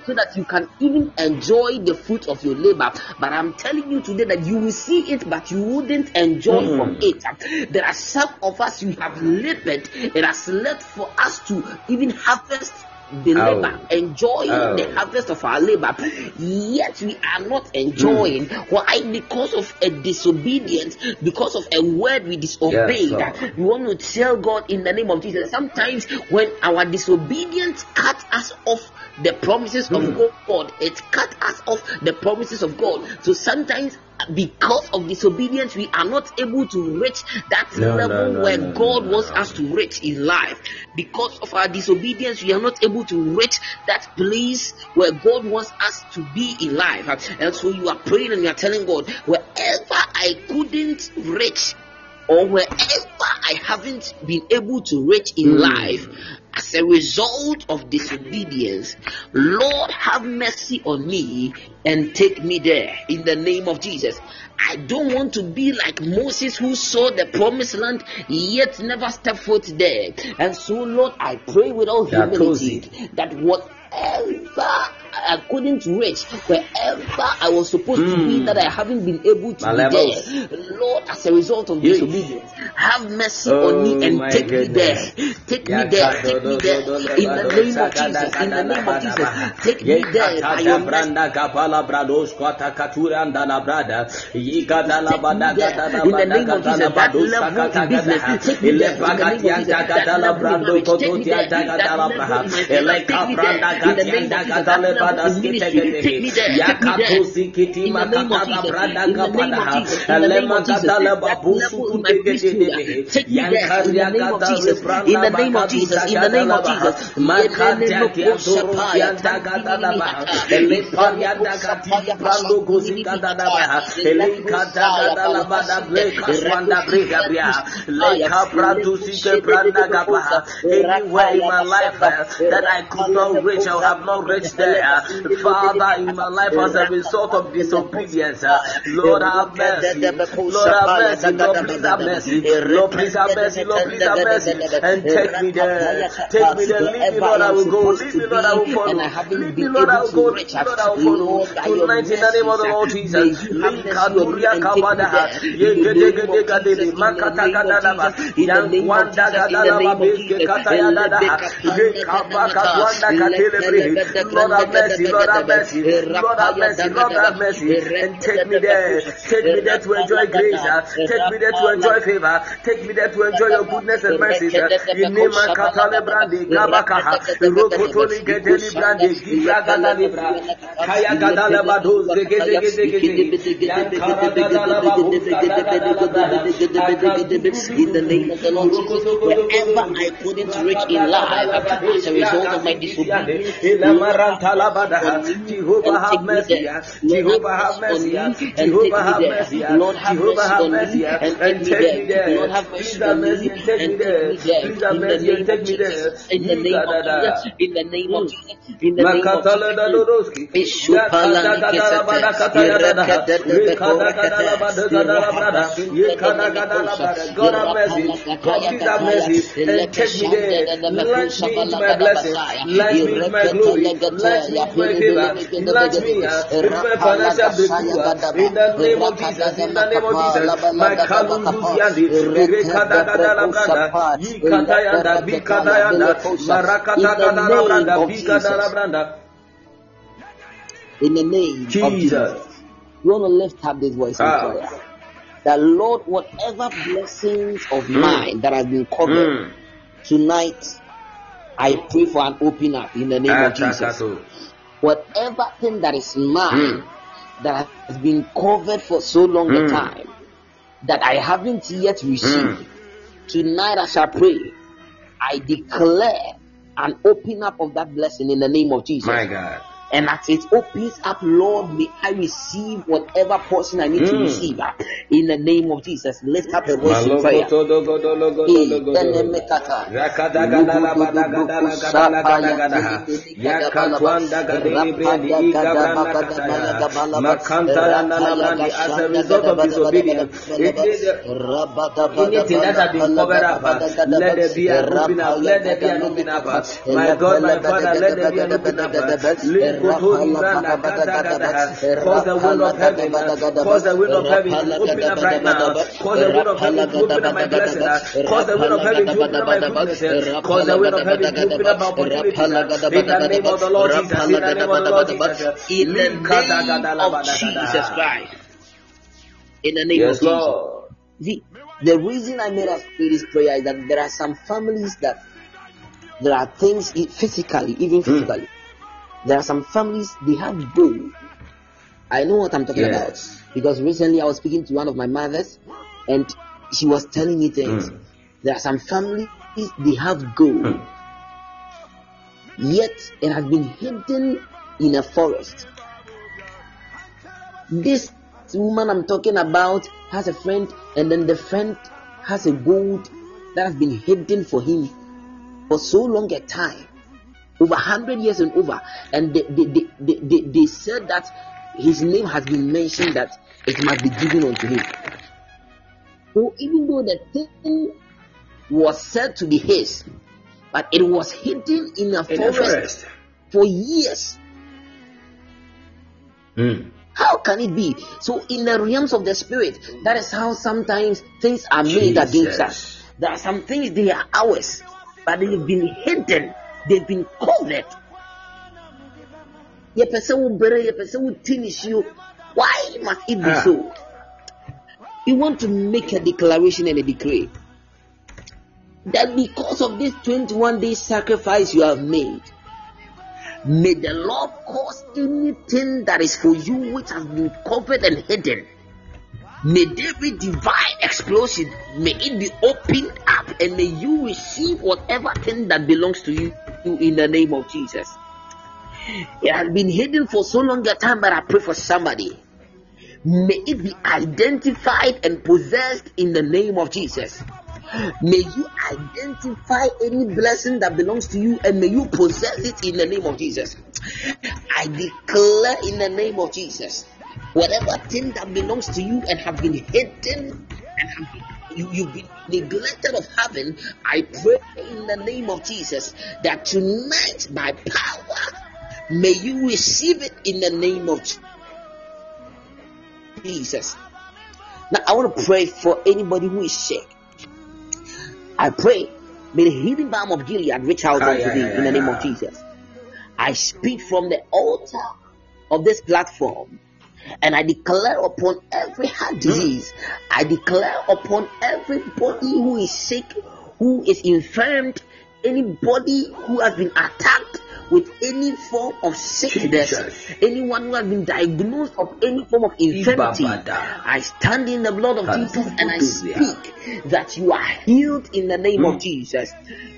so that you can even enjoy the fruit of your labor. But I'm telling you today that you will see it, but you wouldn't enjoy mm. from it. There are some of us you have labored, it has left for us to even harvest the labor, enjoying oh. the harvest of our labor, yet we are not enjoying. Mm. Why? Because of a disobedience, because of a word we disobeyed. Yes, we want to tell God in the name of Jesus. Sometimes when our disobedience cut us off the promises of hmm. God, it cut us off the promises of God. So sometimes because of disobedience, we are not able to reach that no, level no, no, where God wants us to reach in life. Because of our disobedience, we are not able to reach that place where God wants us to be in life. And so you are praying and you are telling God, wherever I couldn't reach, or wherever I haven't been able to reach in mm. life, as a result of disobedience, Lord, have mercy on me and take me there in the name of Jesus. I don't want to be like Moses who saw the promised land yet never stepped foot there. And so, Lord, I pray with all humility that whatever I couldn't reach wherever I was supposed mm. to be hmm. that I haven't been able to My be levels. there. Lord, as a result of disobedience, have mercy oh, on me and take goodness. me there. Take me there. Take me there. In the name of Jesus. In the name of Jesus. Take me there. By your mercy. kapala brados kwata katura andana brada. Yigada la bada gada la bada gada la bado sakata gada. Ile bagati anta gada la brando koto tianta gada la braha. Ele kapranda gati anta gada le bada skite gede. Yakato sikiti makata branda kapada. Ele makata le babu suku gede Take me there in the name of Jesus. In the name of Jesus. In the name of Jesus. Anywhere in my life that I could not reach, I have not reached there. Father, in my life as a result of disobedience, uh, Lord have mercy. Lord have mercy. Lord please have mercy. Lord, please have mercy. Lord, please have mercy. And take me there. Take me there. Leave me, Lord, I will go. Leave me, Lord, I will follow. Leave me, Lord, I will go. Me, Lord, I will follow. Tonight, in the name of the Lord Jesus. Lord have. Lord have mercy. Lord have mercy. Lord have mercy. And take me there. Take me there to enjoy grace. Take me there to enjoy favor. Take me there to enjoy your goodness and mercy. Inema katale brandi gabakaha. Rokotoli gedeli brandi giyagala libra. Kaya gadala badu In the name of the Lord Jesus, wherever I couldn't reach in life as a result of my disobedience, Jehovah have mercy. Jehovah have mercy. Jehovah have mercy. Lord have mercy and take me there. Lord have mercy on me and take me there. Please have mercy and take me there. In the name of Jesus. In the name of Jesus. In the name of Jesus. God have mercy. God please have mercy and take me there. Launch me my blessing. Launch me my glory. Launch me into my favor. Launch me into my financial breakthrough. In the name of Jesus. In the name of Jesus. My Kalundu Yandi. In the name Jesus. of Jesus. You want to lift up this voice in ah. prayer. That Lord, whatever blessings of mm. mine that have been covered mm. tonight, I pray for an open up in the name of Jesus. Whatever thing that is mine mm. that has been covered for so long a hmm. time that I haven't yet received, hmm. Tonight, I shall pray. I declare an open up of that blessing in the name of Jesus. My God. And as it opens up, Lord, may I receive whatever portion I need mm. to receive. In the name of Jesus, lift up a voice in prayer. As a result of disobedience, anything that has been covered up, let there be an open up. Let there be an open up. My God, my Father, let there be an up. Cause the will of heaven, cause the will of heaven to open up right now. Cause the will of heaven to open up my blessing. Cause the will of heaven to open up my goodness. Cause the will of heaven to open up my opportunities. In the name of the Lord Jesus. In the name of the Lord Jesus. In the name of Jesus Christ. In the name of Jesus. The, the reason I made us pray this prayer is that there are some families that there are things physically, even physically. Mm there are some families they have gold. I know what I'm talking yes. about because recently I was speaking to one of my mothers and she was telling me things. Mm. There are some families they have gold, mm. yet it has been hidden in a forest. This woman I'm talking about has a friend, and then the friend has a gold that has been hidden for him for so long a time, over 100 years and over, and they, they, they, they, they, they said that his name has been mentioned that it must be given unto him. So even though the thing was said to be his, but it was hidden in a, in forest, forest, for years. Mm. How can it be? So, in the realms of the spirit, that is how sometimes things are made Jesus. against us. There are some things they are ours, but they've been hidden, they've been covered. Your person will bury your person will finish you. Why must it be ah. so? You want to make a declaration and a decree that because of this 21 day sacrifice you have made, may the Lord cause anything that is for you which has been covered and hidden. May there be divine explosion. May it be opened up and may you receive whatever thing that belongs to you in the name of Jesus. It has been hidden for so long a time, but I pray for somebody. May it be identified and possessed in the name of Jesus. May you identify any blessing that belongs to you and may you possess it in the name of Jesus. I declare in the name of Jesus whatever thing that belongs to you and have been hidden and have been you, you've been neglected of having, I pray in the name of Jesus that tonight by power may you receive it in the name of Jesus. Now I want to pray for anybody who is sick. I pray, may the healing balm of Gilead reach out unto thee in the name of Jesus. I speak from the altar of this platform and I declare upon every heart hmm. disease, I declare upon everybody who is sick, who is infirmed, anybody who has been attacked with any form of sickness, Jesus. anyone who has been diagnosed of any form of infirmity, I stand in the blood of Jesus and I speak that you are healed in the name of hmm. Jesus.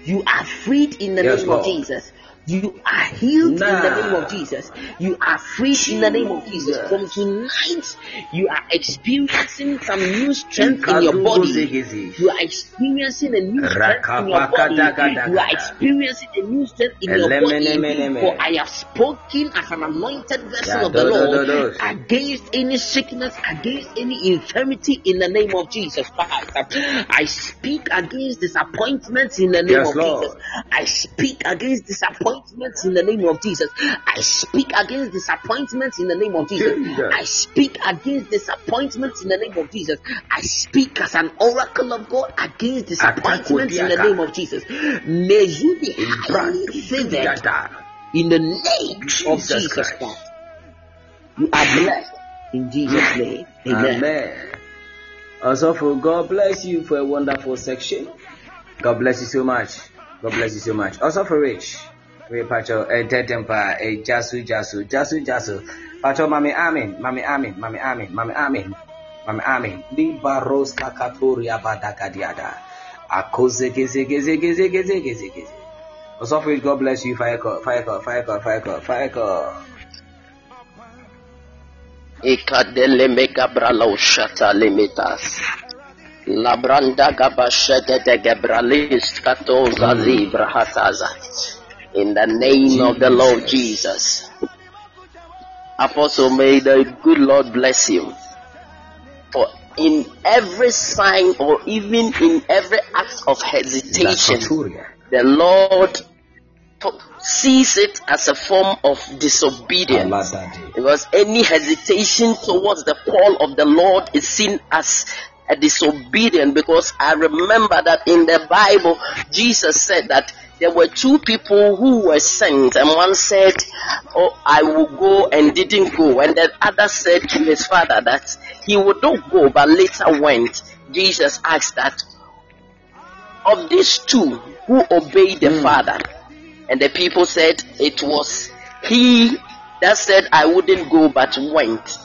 You are freed in the name of Jesus. You are healed nah. in the name of Jesus. You are free in the name of Jesus. From tonight, you are experiencing some new strength in your body. You are experiencing a new strength in your body. You are experiencing a new strength in your body. For I have spoken as an anointed vessel of the Lord against any sickness, against any infirmity in the name of Jesus Christ. I speak against disappointments in the name of Jesus. I speak against disappointments disappointments in the name of Jesus. I speak against disappointments in the name of Jesus. I speak against disappointments in the name of Jesus. I speak as an oracle of God against disappointments in the name of Jesus. May you be highly favored in the name of Jesus Christ. You are blessed in Jesus' mm. name. Amen. Amen. Also, for God bless you for a wonderful section. God bless you so much. God bless you so much. Also for Rich. We pacho e tetem pa e jasu jasu jasu jasu pacho mami amin mami amin mami amin mami amin mami amin li baros kakaturi abada kadiada akoze geze geze geze geze geze geze Osofri, God bless you. Fire call, fire call, fire call, fire call, fire call. Ikadele mega brala ushata limitas. Labranda gabashete de gebralis katoza zibra hataza. In the name of the Lord Jesus. Apostle, may the good Lord bless you. For in every sign or even in every act of hesitation, the Lord sees it as a form of disobedience. Because any hesitation towards the call of the Lord is seen as a disobedience. Because I remember that in the Bible, Jesus said that there were two people who were sent, and one said, Oh, I will go, and didn't go. And the other said to his father that he would not go, but later went. Jesus asked that, Of these two, who obeyed the mm. father? And the people said, It was he that said, I wouldn't go, but went.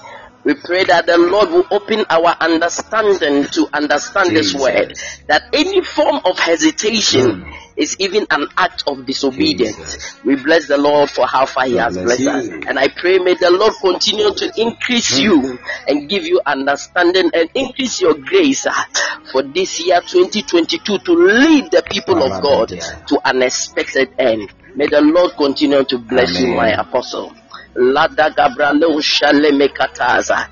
We pray that the Lord will open our understanding to understand Jesus. this word. That any form of hesitation mm is even an act of disobedience. We bless the Lord for how far He has blessed us. And I pray, may the Lord continue to increase you and give you understanding and increase your grace uh, for this year 2022 to lead the people of God to an expected end. May the Lord continue to bless Amen. you, my apostle. Lada Kataza.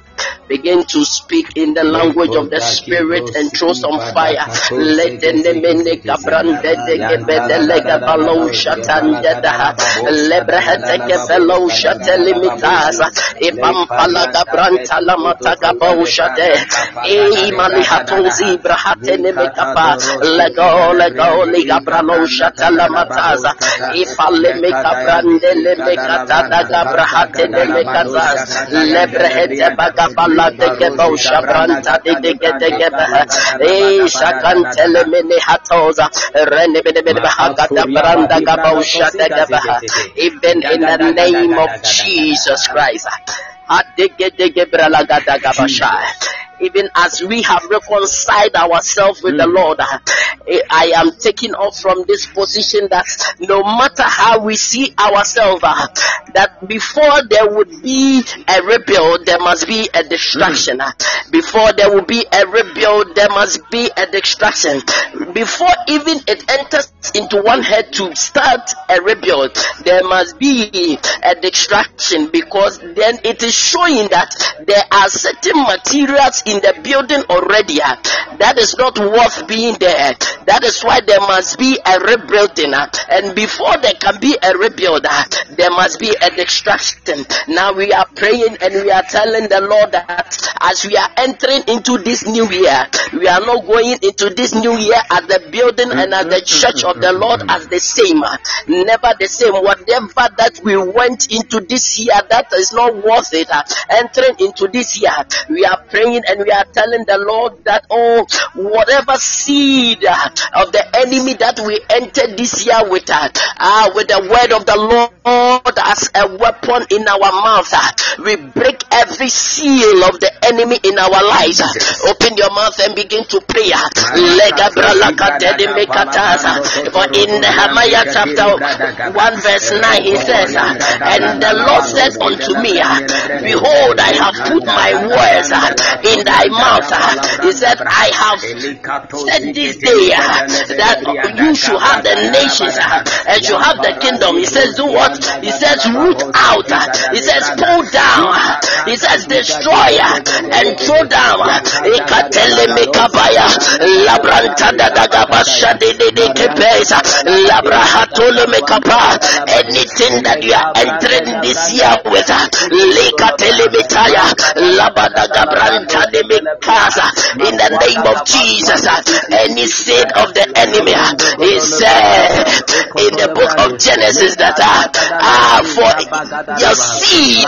Begin to speak in the language of the Spirit and throw some fire. Let the nemene kabrande de gebede lega balo shatanda da lebrehete gebelo shatelimitaza ibam pala gabranta la mata gabo shate e mani hatozi brahate neme kapa lego lego liga bralo shatala mataza ifale me kabrande le me katada gabrahate neme kazaz lebrehete bagabalo la deke bosha branta de deke deke baha e shakantele mene hatoza rene bene bene baha gata branda gabosha deke baha even in the name of Jesus Christ Adege dege brala gata gabasha even as we have reconciled ourselves with mm. the Lord, I am taking off from this position that no matter how we see ourselves, uh, that before there would be a rebuild, there must be a destruction. Mm. Before there will be a rebuild, there must be a destruction. Before even it enters into one head to start a rebuild, there must be a destruction because then it is showing that there are certain materials in the building already. Uh, that is not worth being there. That is why there must be a rebuilding. Uh, and before there can be a rebuild, uh, there must be a destruction. Now we are praying and we are telling the Lord that as we are entering into this new year, we are not going into this new year as the building and as the church of the Lord as the same. Never the same. Whatever that we went into this year that is not worth it, entering into this year, we are praying and we are telling the Lord that, oh, whatever seed of the enemy that we entered this year with, uh, ah, with the word of the Lord as a weapon in our mouth, uh, we break every seal of the enemy in our lives. Uh, open your mouth and begin to pray. Uh, uh, for in Nehemiah chapter 1 verse 9 he says, And the Lord said unto me, Behold, I have put my words in thy mouth. Uh, he said, I have said this day uh, that you should have the nations uh, and you have the kingdom. He says, do what? He says, root out. He says, pull down. He says, destroy and throw down. Anything that you are entering this year with, Uh, in the name of Jesus. Uh, any seed of the enemy uh, is said in the book of Genesis that uh, ah, for your seed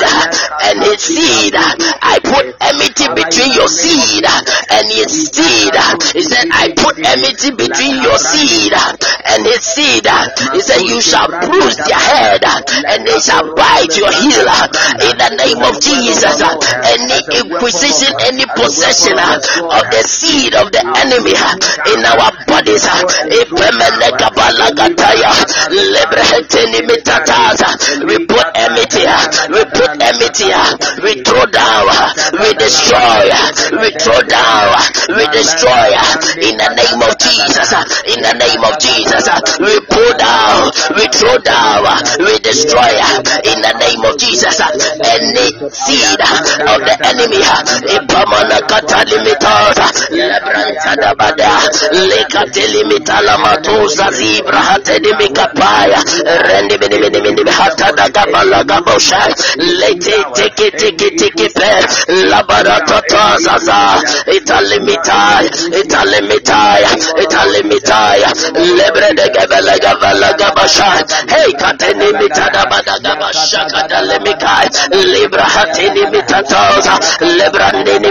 and his seed, I put enmity between your seed and his seed. He said, I put enmity between your seed and his seed. He said, You shall bruise their head and they shall bite your heel. In the name of Jesus, any inquisition, any possession uh, of the seed of the enemy uh, in our bodies. Uh, we put enmity, we put enmity, we throw down, we destroy, we throw down, we destroy in the name of Jesus. In the name of Jesus, we pull down, we throw down, we destroy in the name of Jesus. Any seed of the enemy, limitosa lebranta da bada lekate limitala matosa zibra hate di mikapaya rendi bini bini bini hata da gabosha lete teke teke teke pe labara tata zaza italimitai italimitai italimitai lebre de gabala gabala gabasha hey kateni mitada bada gabasha kada lemikai libra hate ni mitatosa lebrandi ni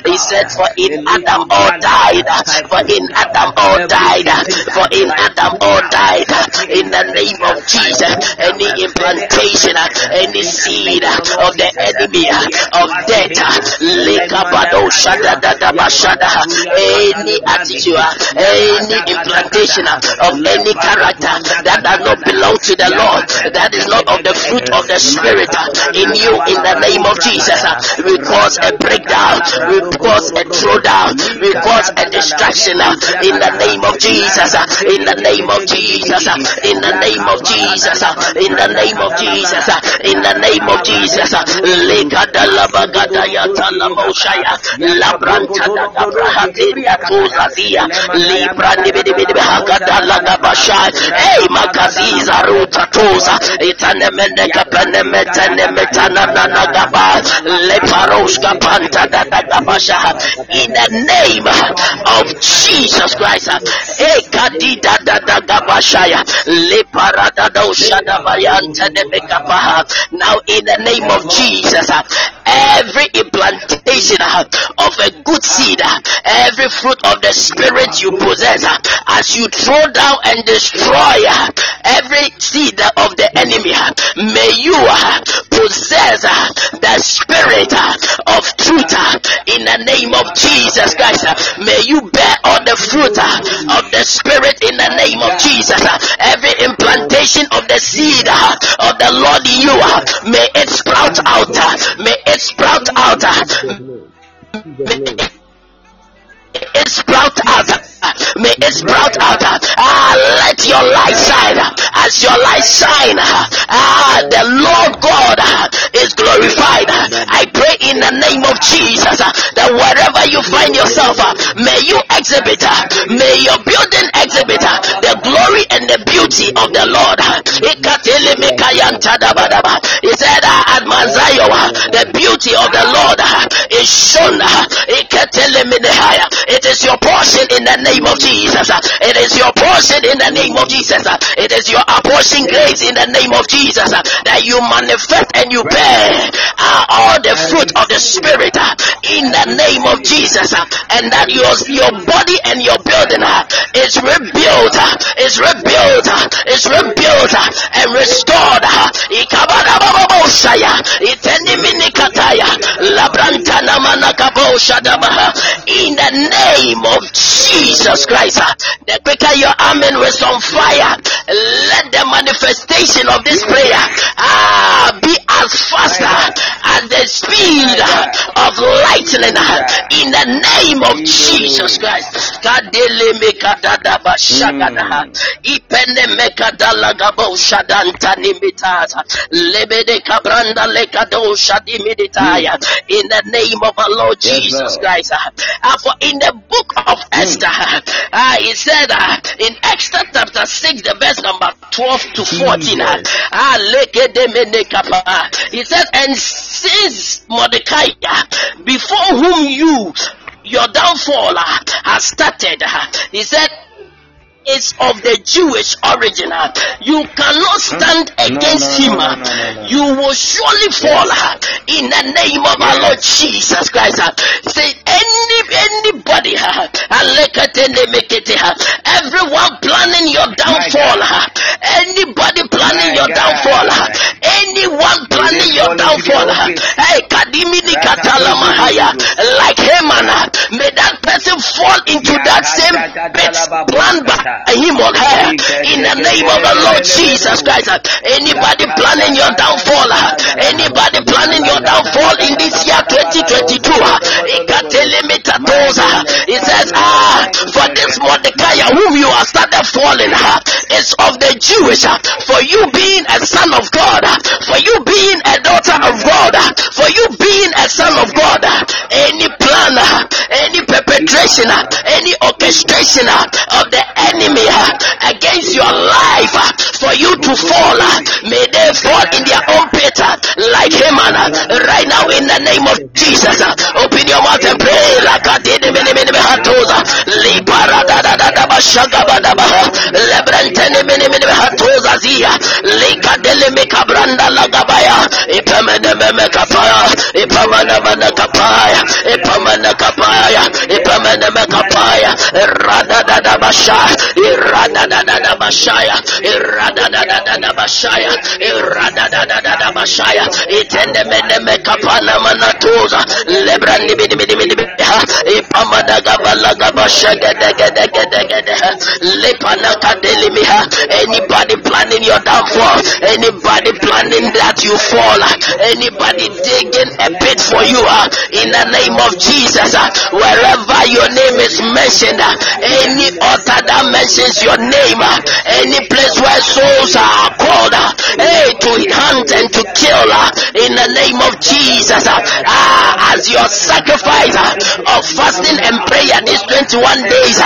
Lebede gebede gebe. Ebada gaba da gabasha gada gaba da gaba. Lekate limika da gabasha da brahanda gaba. He said, For in Adam all died, for in Adam all died, for in Adam all died. In the name of Jesus, any implantation, any seed of the enemy of death, any attitude, any implantation of any character that does not belong to the Lord, that is not of the fruit of the Spirit in you, in the name of Jesus, we cause a breakdown, we cause a throwdown, we uh, cause a distraction uh, in the name of Jesus, uh, in the name of Jesus, in the name of Jesus, in the name of Jesus, in the name of Jesus. Lekadalabagada yatalamoshaya, labranta da gabrahateria tozazia, librandi bidibidibahakadalagabashai, hey makaziza ruta toza, itanemene kapenemetene metana nanagaba, leparoshka panta da da gabasha, in the name of Jesus Christ. Now in the name of Jesus, every implantation of a good seed, every fruit of the spirit you possess, as you throw down and destroy every seed of the enemy, may you possess the spirit of truth in the name of Jesus Christ. May you bear all the fruit of the spirit in the name of Jesus. Every implantation of the seed of the Lord in you, may it sprout out. May it sprout out. May it sprout out. May it sprout out. Ah, let your light shine. As your light shine, ah, the Lord God is glorified. I pray in the name of Jesus that wherever you find yourself, may you exhibit, may your building exhibit the glory and the beauty of the Lord. He said at Zion, the beauty of the Lord is shown. It is your portion in the name of Jesus. It is your portion in the name of Jesus. It is your portion grace in the name of Jesus that you manifest and you bear all the fruit of the Spirit in the name of Jesus. And that your, your body and your building is rebuilt, is rebuilt, is rebuilt and restored. In the name of Jesus Christ, the quicker your amen was on fire, let the manifestation of this prayer ah, be as fast ah, as the speed ah, of lightning ah, in the name of Jesus Christ. Kadele mekadada bashagada. Ipende mekadala gabo shadanta nimitata. Lebede kabranda lekado shadimiditaya. In the name of our Lord Jesus Christ. Uh, for in the book of hmm. Esther, uh, it said uh, in Exodus chapter 6, the verse number 12 to 14. Uh, it says, and since Mordecai, before whom you your downfall uh, has started. Uh, he said, is of the Jewish origin. You cannot stand against him. You will surely fall in the name of our Lord Jesus Christ. Say any anybody, everyone planning your downfall, anybody planning your downfall, anyone planning your downfall, hey, Kadimini Katalamahaya, like Haman, may that person fall fall into that same pit planned by him her. In the name of the Lord Jesus Christ. Anybody planning your downfall, anybody planning your downfall in this year 2022, he uh, says, Ah, for this Mordecai whom you have started falling uh, is of the Jewish, uh, for you being a son of God, for you being a daughter of God, for you being a son of God, any plan, any perpetration, any orchestration of the enemy your life uh, for you to fall, uh, may they fall in their own pit uh, like Haman right now in the name of Jesus. Open your mouth and pray. Lebrantene many many hatoza zia. Lika dele me kabranda lagabaya. Ipamene meme kapaya. Ipamene mene kapaya. Ipamene kapaya. Ipamene me kapaya. Rada da da basha. Irada da da da bashaya. Irada da da da da bashaya. Irada da da da da bashaya. Itende mene me kapana manatoza. Lebrandi bidi bidi bidi bidi. Ipamada gabala gabasha gede gede gede gede. Lepana kadeli miha. Anybody planning your downfall. Anybody planning that you fall. Anybody digging a pit for you. In the name of Jesus. Wherever your name is mentioned. Any altar that mentions your name. Any place where souls are called. Hey, to hunt and to kill. In the name of Jesus. Ah, as your sacrifice of fasting and prayer these 21 days.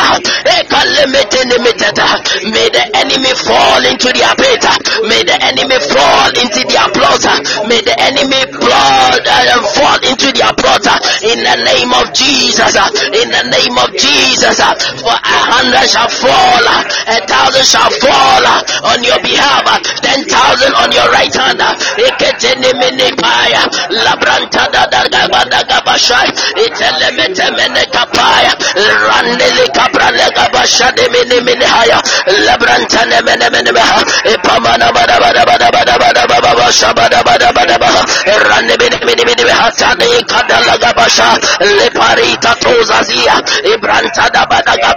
limited. uh, May the enemy fall into their pit. May the enemy fall into their plot. May the enemy blood uh, fall into their plot. In the name of Jesus. In the name of Jesus. For a hundred shall fall. Uh, A thousand shall fall uh, on your behalf. uh, Ten thousand on your right hand. Labranta da da ga ba da ga ba shai. Itele mete mene kapaya. Randele kaprale ga ba sha de mene mene. Labranta ne mene mene ha. Ipamana ba da ba da ba da ba da ba da ba ba ba sha ba da ba da ba da ba. Rande mene mene mene ha ta de kadala ga ba sha. Le parita toza zia. Ibranta da ba da ga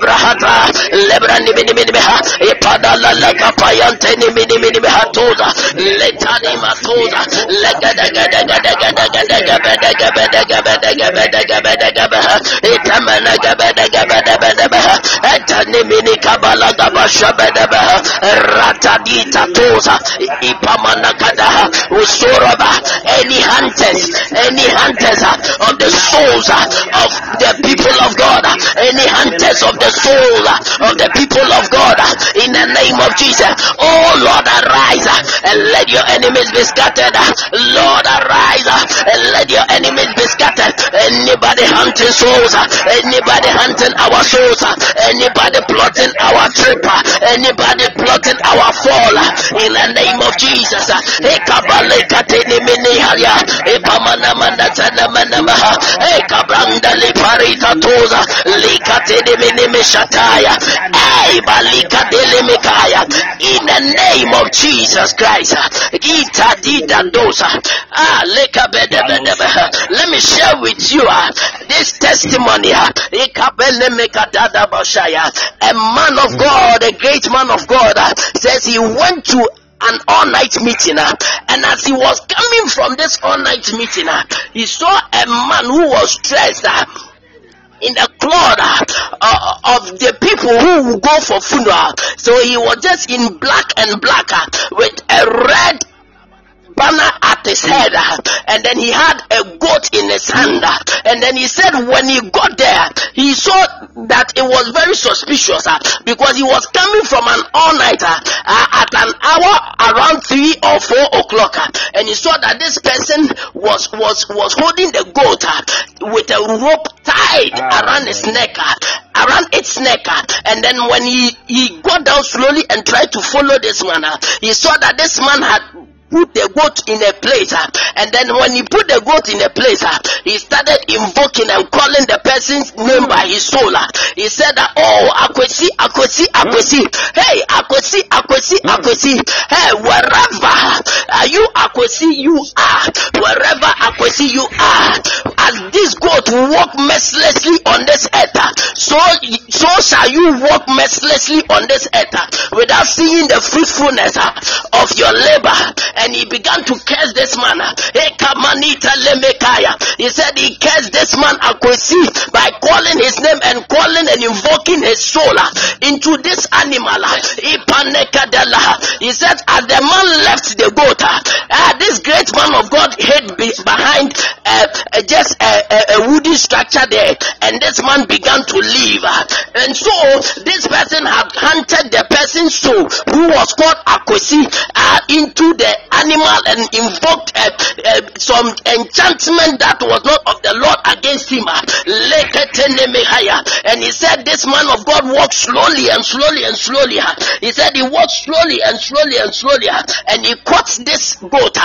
brahata. Lebrani mene mene ha. Ipadala la kapaya ntene mene mene ha toza. Letani matoza. Lega da ga da ga da ga da ga da ga ba da ga ba da ga ba da ga ba da ga ba da ga ba. Itamana ga ba da ga ba da ba da ba. Etani mini kabala ga ba sha ba da ba. Ratadita toza. Ipamana kada. Usuraba. Any hunters, any hunters uh, of the souls uh, of the people of God, uh, any hunters of the soul uh, of the people of God, in the name of Jesus. Oh Lord, arise and let your enemies be scattered. Lord, arise and let your enemies be scattered. Anybody hunting souls, anybody hunting our souls, anybody plotting our trip, anybody plotting our fall, in the name of Jesus. uh. In the name of Jesus Christ. ah. Let me share with you uh, this testimony. uh. A man of God, a great man of God, uh, says he went to an all night meeting, uh, and as he was coming from this all night meeting, uh, he saw a man who was dressed. Uh, in the cloth uh, of the people who will go for funeral. So he was just in black and black uh, with a red banner at his head uh, and then he had a goat in his hand uh, and then he said when he got there he saw that it was very suspicious uh, because he was coming from an all-nighter uh, at an hour around three or four o'clock uh, and he saw that this person was was was holding the goat uh, with a rope tied Ah, around his neck uh, around its neck and then when he he got down slowly and tried to follow this man he saw that this man had put the goat in a place uh, and then when he put the goat in a place uh, he started invoking and calling the person's name by his soul uh. he said that oh akwesi akwesi akwesi. Hey akwesi akwesi akwesi. Hey wherever you akwesi you are. Wherever akwesi you are as this goat walk mercilessly on this earth, so so shall you walk mercilessly on this earth without seeing the fruitfulness of your labor. And he began to curse this man. He said he cursed this man Akwesi by calling his name and calling and invoking his soul into this animal. He said, as the man left the goat, uh, this great man of God hid behind uh, uh, a, a, wooden structure there, and this man began to leave. And so this person had hunted the person's soul, who was called Akwesi, uh, into the animal and invoked uh, uh, some enchantment that was not of the Lord against him. And he said, This man of God walked slowly and slowly and slowly. He said he walked slowly and slowly and slowly, and he caught this goat.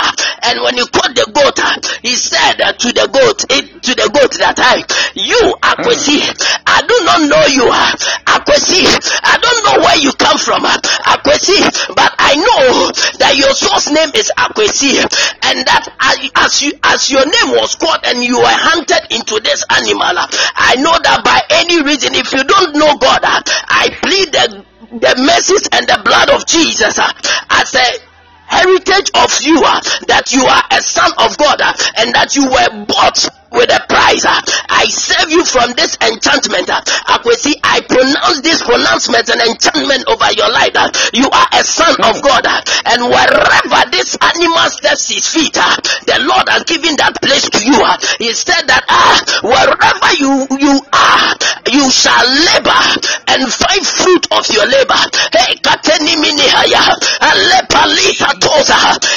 And when he caught the goat, he said to the goat, to the goat that I, you Akwesi, I do not know you, uh, Akwesi. I don't know where you come from, uh, Akwesi, but I know that your source name is Akwesi, and that as you as your name was caught and you were hunted into this animal, uh, I know that by any reason, if you don't know God, I plead the the mercies and the blood of Jesus as a heritage of you that you are a son of God and that you were bought with a price. Uh, I save you from this enchantment. Uh, uh, Akwesi, I pronounce this pronouncement and enchantment over your life. You are a son of God. And wherever this animal steps his feet, the Lord has given that place to you. He said that ah, wherever you, you are, you shall labor and find fruit of your labor. Hey,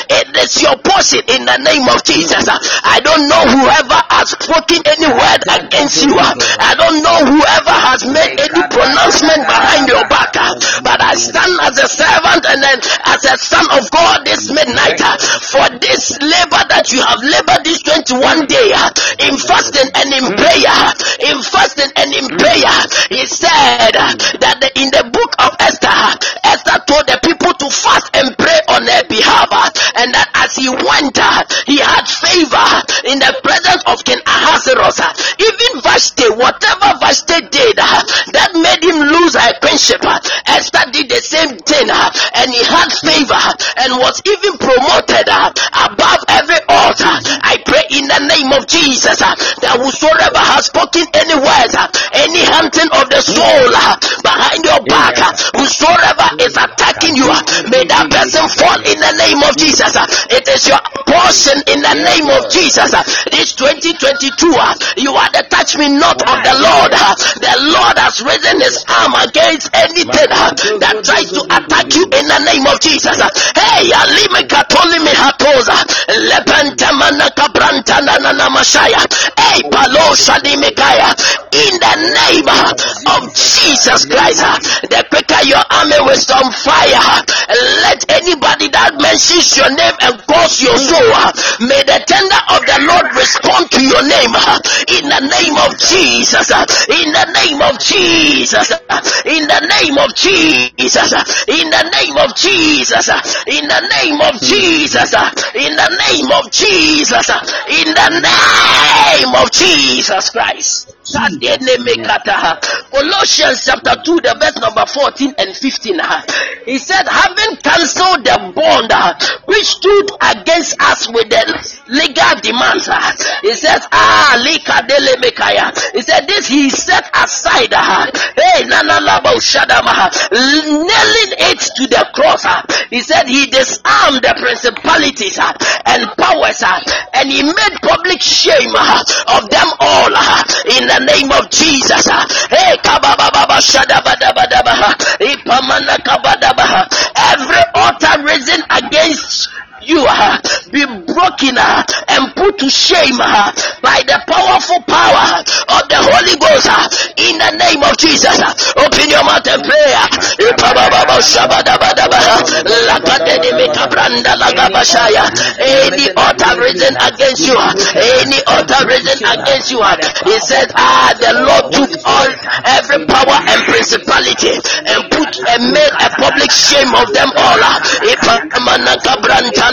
it is your portion in the name of Jesus. I don't know whoever has spoken any word against you. I don't know whoever has made any pronouncement behind your back. But I stand as a servant and then as a son of God this midnight for this labor that you have labored this 21 day in fasting and in prayer. In fasting and in prayer, he said that in the book of Esther, Esther told the people to fast and pray on their behalf, and that as he went, he had favor in the presence of King Ahasuerus. Even Vashti, whatever Vashti did, uh, that made him lose her queenship. Uh, Esther did the same thing, uh, and he had favor and was even promoted above every I pray in the name of Jesus that whosoever has spoken any words, any hunting of the soul behind your back, whosoever is attacking you, may that person fall in the name of Jesus. It is your portion in the name of Jesus. This 2022, you are the touch me not of the Lord. The Lord has risen his arm against anything that tries to attack you in the name of Jesus. Hey, Alime Katolime Hatoza, Lepentamana Kabrantana Namashaya, Hey, Palo Shadimekaya, in the name of Jesus Christ, the quicker your army with some fire, let anybody that mentions your name and calls your soul, may the tender of the Lord respond to your name. In the name of Jesus, in the name of Jesus, in the name of Jesus, in the name of Jesus, in the name of Jesus, in the name of Jesus, in the name of Jesus Christ. Colossians chapter 2, the verse number 14 and 15. He said, having cancelled the bond which stood against us with the legal demands. He says, Ah. He said, This he set aside. Hey, nailing it to the cross. He said, He disarmed the principalities and powers and he made public shame of them all in the name of Jesus. Every altar risen against you be broken uh, and put to shame uh, by the powerful power of the Holy Ghost uh, in the name of Jesus. Open your mouth and pray. Any altar risen against you, any altar risen against you, he said, Ah, the Lord took all every power and principality and put and made a public shame of them all.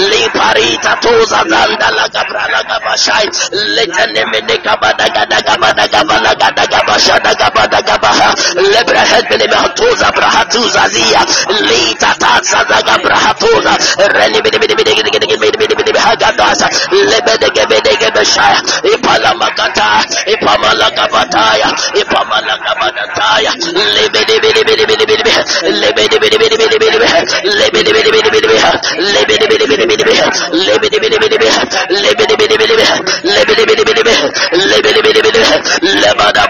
bidi bidi bidi bisha li parita toza zanda lagabra lagabashai letene mene kabada gada gabada gabala gada gabashada gabada gabaha lebra hedbele hatoza brahatuza zia li tatasa zaga brahatuza reni bidi bidi bidi bidi bidi bidi bidi bidi hagadasa lebede gebede gebeshaya ipala makata ipamala kabataya ipamala kabadataya lebede bidi bidi bidi bidi lebede bidi bidi bidi bidi lebede lebede bidi bidi bidi lebede bidi bidi bidi lebede Lebada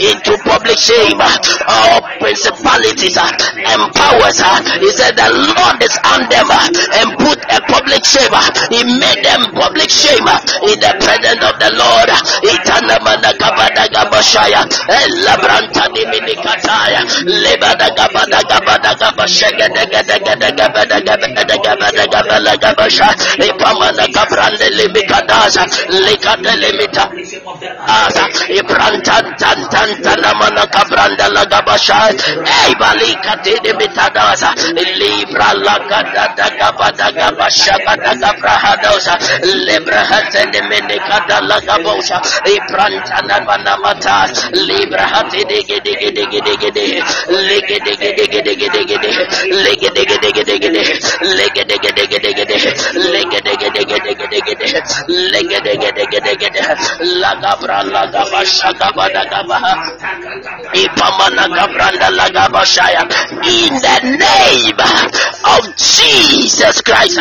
into public shame. Uh, All principalities uh, and powers. Uh. He said the Lord is on them and put a public shame. He made them public shame in the presence of the Lord. Ipamana kabrande limikadaza likade limita. ایک رنگ چند چند چند Rabashai, Eibalika Tinimitadosa, Libra Lakada Dagabada Gabashaka Dagabrahadosa, Libra Hateniminikada Lagabosa, Ibrantana Banamata, Libra Hatidigidigidigidigidi, Ligidigidigidigidigidi, Ligidigidigidigidi, Ligidigidigidigidi, Ligidigidigidigidi, Ligidigidigidigidi, Lagabra Lagabashaka Badagabaha, Ipamanaga in the name of Jesus Christ.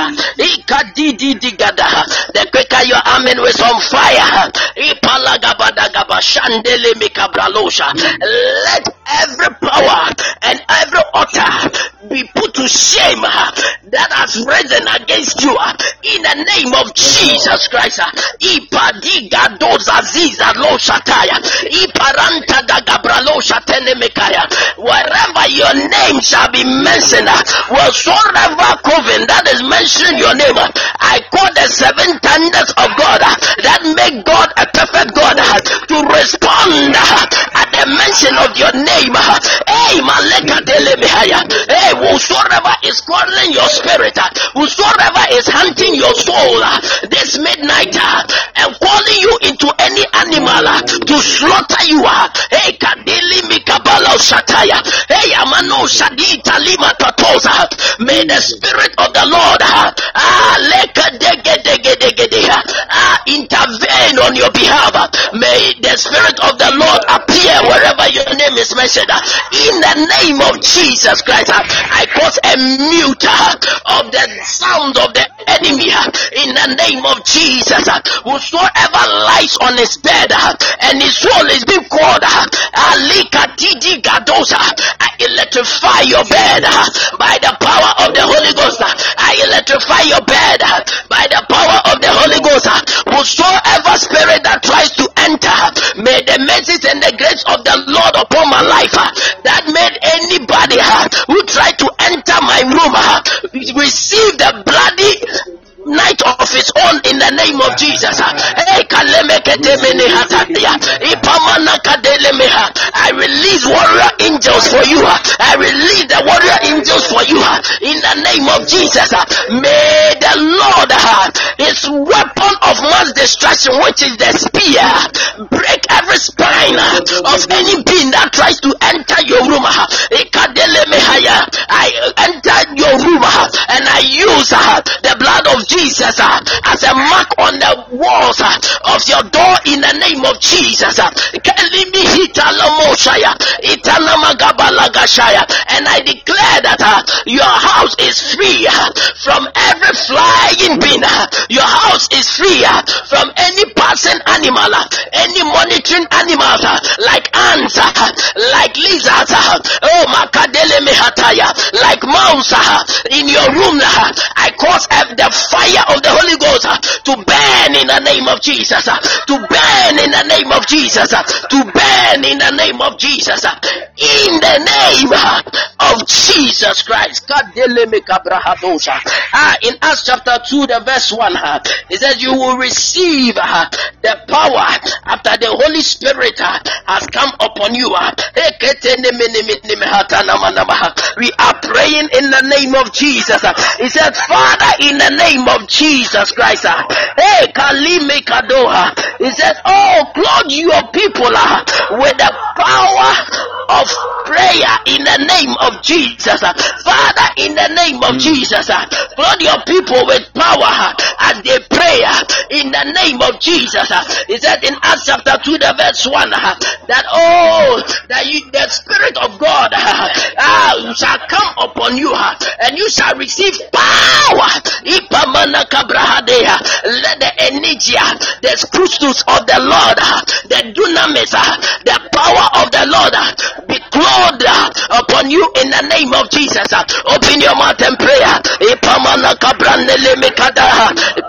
The quicker your amen on fire. Let every power and every altar be put to shame that has risen against you. In the name of Jesus Christ. Ipadigadozaziza loshataya. Iparanta gagabraloshatenemekaya wherever your name shall be mentioned whatsoever coven that is mentioning your name I call the seven thunders of God that make God a perfect God to respond at the mention of your name. Hey maleka delemehaya hey whosoever is calling your spirit whosoever is hunting your soul this midnight and calling you into any animal to slaughter you hey kadili mikabala shataya hey amano shadita lima tatoza may the spirit of the Lord ah, ah dege dege ah, ah intervene on your behalf. May the spirit of the Lord appear wherever your name is mentioned. In the name of Jesus Christ ah, I cause a mute of the sound of the enemy in the name of Jesus whosoever lies on his bed and his soul is being called alika I electrify your bed uh, by the power of the Holy Ghost uh, I electrify your bed uh, by the power of the Holy Ghost whosoever spirit that tries to enter may the mercies and the grace of the Lord upon my life that made anybody who tried to enter my room receive the bloody night of his own in the name of Jesus. I release warrior angels for you. I release the warrior angels for you in the name of Jesus. May the Lord, his weapon of mass destruction, which is the spear, break every spine of any being that tries to enter your room. I enter your room and I use the blood of Jesus uh, as a mark on the walls uh, of your door in the name of Jesus. Uh, and I declare that your house is free from every flying being. Your house is free from any passing animal, any monitoring animal like ants, like lizards, oh makadele mehataya, like mouse in your room. I cause the fire of the Holy Ghost uh, to burn in the name of Jesus, uh, to burn in the name of Jesus, uh, to burn in the name of Jesus, in the name of Jesus Christ. Ah, in Acts chapter 2, the verse 1, it says, You will receive the power after the Holy Spirit has come upon you. We are praying in the name of Jesus. He said, Father, in the name of Jesus Christ. Hey, Kalime Kadoha. He said, Oh, clothe your people ah, with the power of prayer in the name of Jesus. Father, in the name of Jesus, flood your people with power as they pray in the name of Jesus. He said in Acts chapter 2, the verse 1, that oh, that you, the Spirit of God uh, shall come upon you and you shall receive power. Let the energy, the Christus of the Lord, the dunamis, the power of the Lord be clothed uh, upon you in the name of Jesus. Uh, open your mouth and pray. Uh,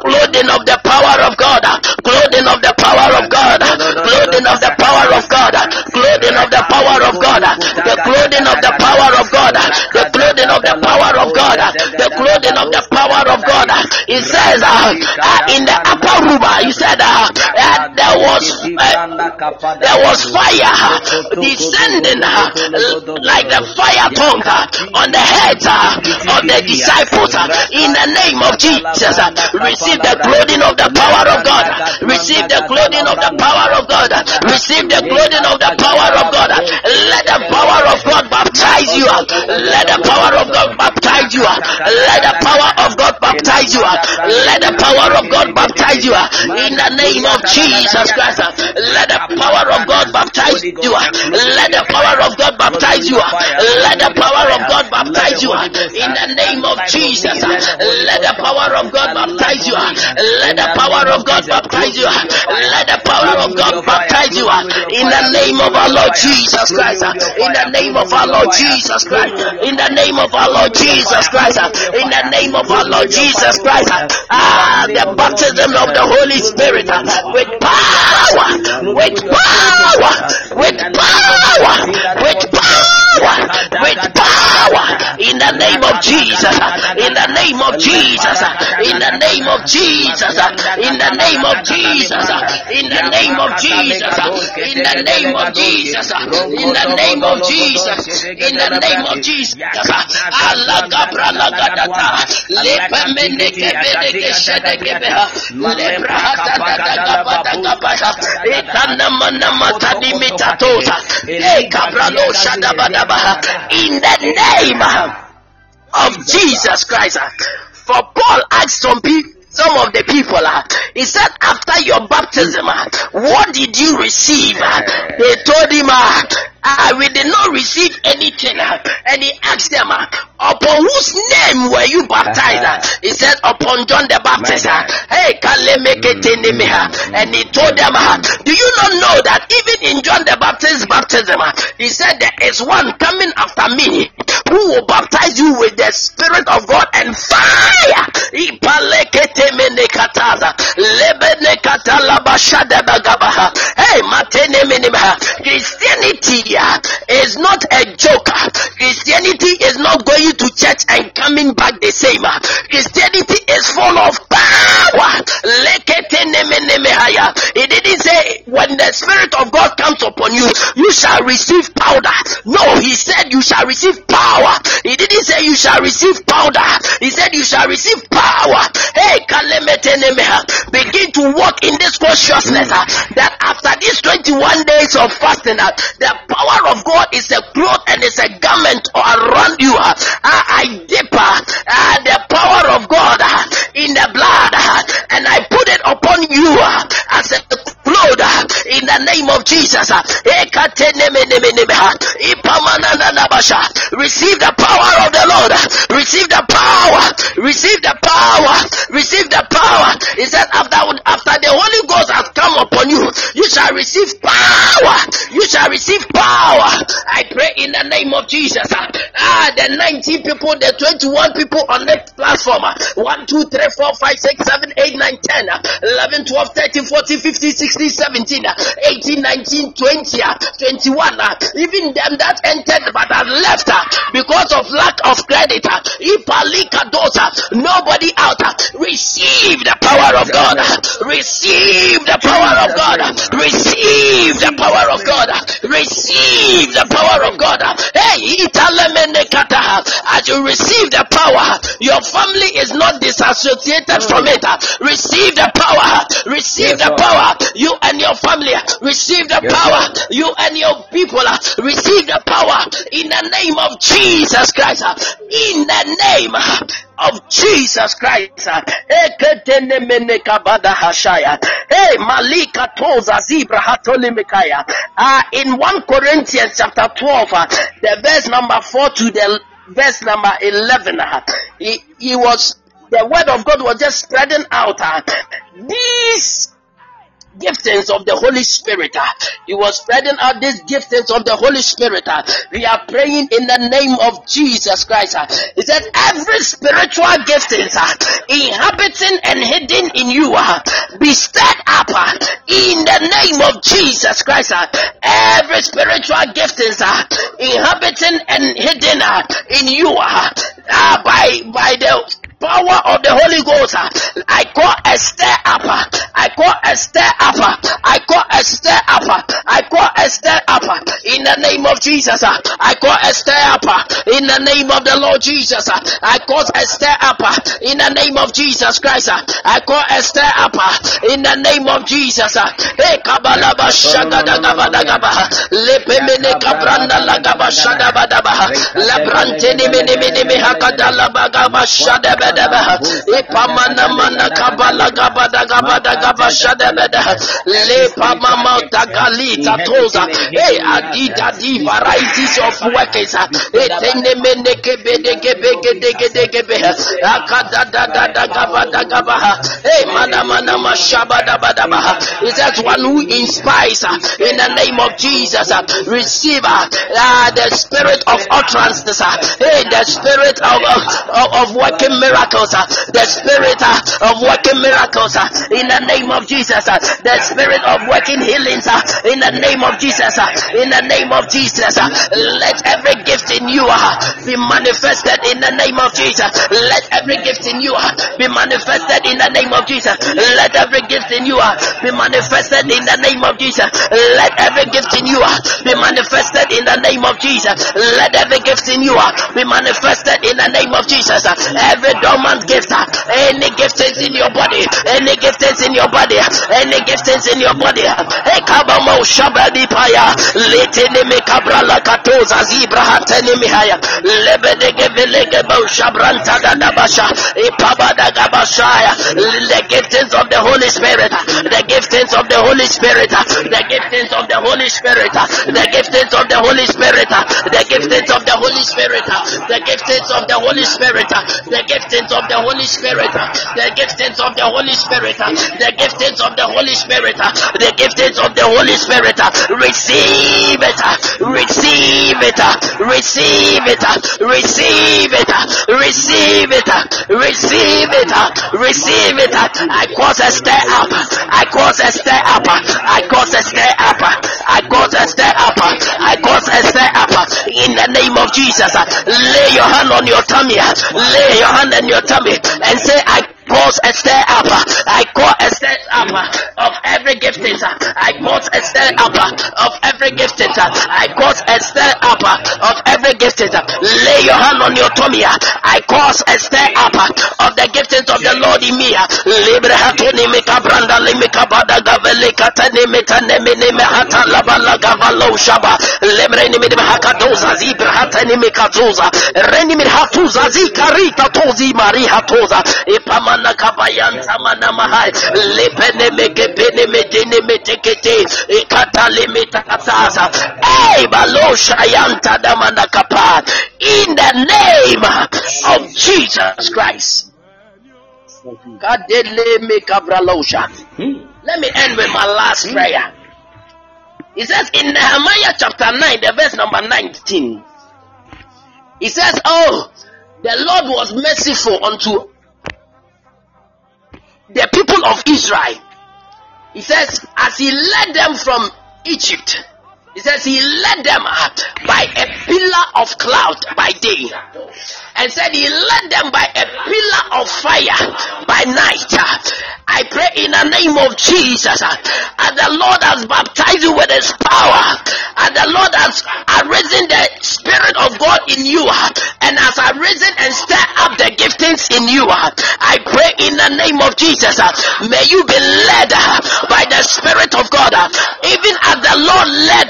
clothing of the power of God. Clothing of the power of God. Clothing of the power of God. Clothing of the power of God. The clothing of the power of God. The clothing of the power of God. The clothing of the power of God. It says uh, uh, in the upper room, he said uh, there was uh, there was fire uh, descending uh, like the fire tongue on the heads of the disciples in the name of Jesus. Receive the clothing of the power of God. Receive the clothing of the power of God. Receive the clothing of the power of God. Let the power of God baptize you. Let the power of God baptize you. Let the power of God baptize you. Let the power of God baptize you. Uh, in the name of Jesus Christ. Uh, let the power of God baptize you. Uh, let the power of God baptize you. Let the power of God baptize you. In the name of Jesus. Let the power of God baptize you. Let the power of God baptize you. Let the power of God baptize you. In the name of our Lord Jesus Christ. In the name of our Lord Jesus Christ. In the name of our Lord Jesus Christ. In the name of our Lord Jesus Christ. Ah, the baptism of the Holy Spirit ah, with power, with power, with power, with power, with power. In the name of Jesus. In the name of Jesus. In the name of Jesus. Ah. In the name of Jesus. In the name of Jesus. In the name of Jesus. In the name of Jesus. In the name of Jesus. Allah gabra lagadata. Lepa In the name of Jesus Christ. For Paul asked some people, some of the people, uh, he said, after your baptism, uh, what did you receive? Uh, they told him, uh, we did not receive anything. And he asked them, upon whose name were you baptized? Uh, he said, upon John the Baptist. Uh, hey, uh, and he told them, uh, do you not know that even in John the Baptist's baptism, uh, he said, there is one coming after me who will baptize you with the Spirit of God and fire. Hey, Christianity is not a joke. Christianity is not going to church and coming back the same. Christianity is full of power. He didn't say when the Spirit of God comes upon you, you shall receive powder. No, he said you shall receive power. He didn't say you shall receive powder. He said you shall receive power. Hey, begin to walk in this consciousness uh, that after these 21 days of fasting, uh, the power of God is a cloth and it's a garment around you. Uh, I dip uh, the power of God in the blood and I put it upon upon you as a cloth in the name of Jesus. Receive the power of the Lord. Receive the power. Receive the power. Receive the power. He said, after, after the Holy Ghost has come upon you, you shall receive power. You shall receive power. I pray in the name of Jesus. Ah, the 19 people, the 21 people on that platform. 1, 2, 3, 4, 5, 6, 7, 8, 9, 10, 11, 12, 13, 14, 15, 16, 17, 18, 19, 20, uh, 21. Uh, even them that entered but have left uh, because of lack of credit. Nobody out. Receive the power of God. Receive the power of God. Receive the power of God. Receive the power of God. Hey, as you receive the power, your family is not disassociated from it. Receive the power. Receive the power. You and your family receive the power. You and your people receive the power in the name of Jesus Christ. In the name of Jesus Christ. Hey, Malika Toza Zibra Hatolimikaya. Uh, in 1 Corinthians chapter 12, uh, the verse number 4 to the verse number 11, uh, he, he was, the word of God was just spreading out. Uh, these giftings of the Holy Spirit. Uh, he was spreading out these giftings of the Holy Spirit. Uh, we are praying in the name of Jesus Christ. Uh, he said, Every spiritual giftings inhabiting and hidden in you be stirred up in the name of Jesus Christ. Every spiritual giftings inhabiting and hidden in you by, by the power of the Holy Ghost. I call a stir up. I call a stir up. I call a stir up. I call a stir up in the name of Jesus. I call a stir up in the name of the Lord Jesus. I call a stir up in the name of Jesus Christ. I call a stir up in the name of Jesus. Hey, kabalaba shagada gabada gaba. Lepe mene kabranda lagaba. Labrante Gabadabaha, Ipamana Mana Kabala Gabada Gabada Gabashadabada, varieties of workers, is that one who inspires? In the name of Jesus, receive uh, the spirit of utterance, uh, the spirit of, of, of working miracles. Uh, the spirit uh, of working miracles uh, in the name of Jesus. The spirit of working healings in the name of Jesus. In the name of Jesus. Let every gift in you be manifested in the name of Jesus. Let every gift in you be manifested in the name of Jesus. Let every gift in you be manifested in the name of Jesus. Let every gift in you be manifested in the name of Jesus. Let every gift in you be manifested in the name of Jesus. Every dormant gift, uh, any gift is in your body, any gift is in your body, uh, any gift is in your body. Uh. Hey, kabamo oh, shabadi paya, litini me kabrala katoza zibra hateni mihaya, lebedege velege bo shabranta gadabasha, ipabada gabashaya, the giftings of the Holy Spirit, the giftings of the Holy Spirit, the giftings of the Holy Spirit, the giftings of the Holy Spirit, the giftings of the Holy Spirit, the giftings of the Holy Spirit, the giftings of the Holy Spirit, the giftings of the Holy Spirit, the giftings of the Holy Spirit, the giftings of the Holy Spirit, receive it, receive it, receive it, receive it, receive it, receive it, receive it. I cause a stir up, I cause a stir up, I cause a stir up, I cause a stir up, I cause a stir up. In the name of Jesus. Lay your hand on your tummy, lay your hand your tummy and say, I cause a stir up. I call a stir up of every gifting. I cause a stir up of every gifting. I cause a stir up of every gifting. Lay your hand on your tummy. I cause a stir up of the giftings of the Lord in me. Libre mika branda limika bada hata gavalo shaba. Libre. Reni hatuza mari hatuza. Ipama Ipamana kabayanta mana mahai. Lepene mekepene metene metekete. Ikatale metakatasa. Hey, balosha yanta damana kapa. In the name of Jesus Christ. Kadele mekabralosha. Let me end with my last prayer. It says in Nehemiah chapter 9, the verse number 19. He says, Oh, the Lord was merciful unto the people of Israel. He says, as he led them from Egypt, he says he led them out by a pillar of cloud by day and said he led them by a pillar of fire by night. I pray in the name of Jesus uh, as the Lord has baptized you with his power as the Lord has arisen the spirit of God in you uh, and has arisen and stirred up the giftings in you. I pray in the name of Jesus may you be led by the spirit of God even as the Lord led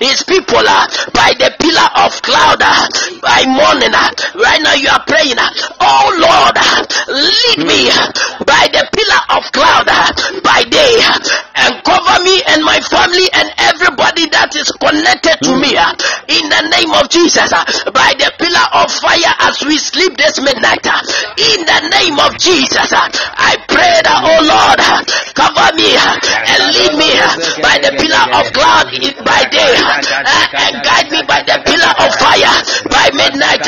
his people uh, by the pillar of cloud uh, by morning. Uh, right now you are praying, uh, oh Lord, uh, lead me uh, by the pillar of cloud by day and cover me and my family and everybody that is connected to me in the name of Jesus by the pillar of fire as we sleep this midnight. In the name of Jesus, I pray that, oh Lord, cover me and lead me by the pillar of cloud by day and guide me by the pillar of fire by midnight.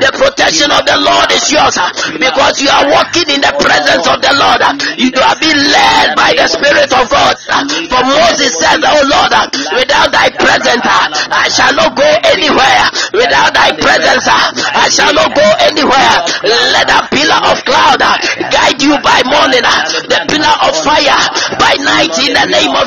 The protection of the Lord is yours because you are walking in the presence of the Lord. You are being led by the Spirit of God. For Moses said, Oh Lord, without thy presence, I shall not go anywhere. Without thy presence, I shall not go anywhere. Let that pillar of cloud guide you by morning, the pillar of fire by night in the name of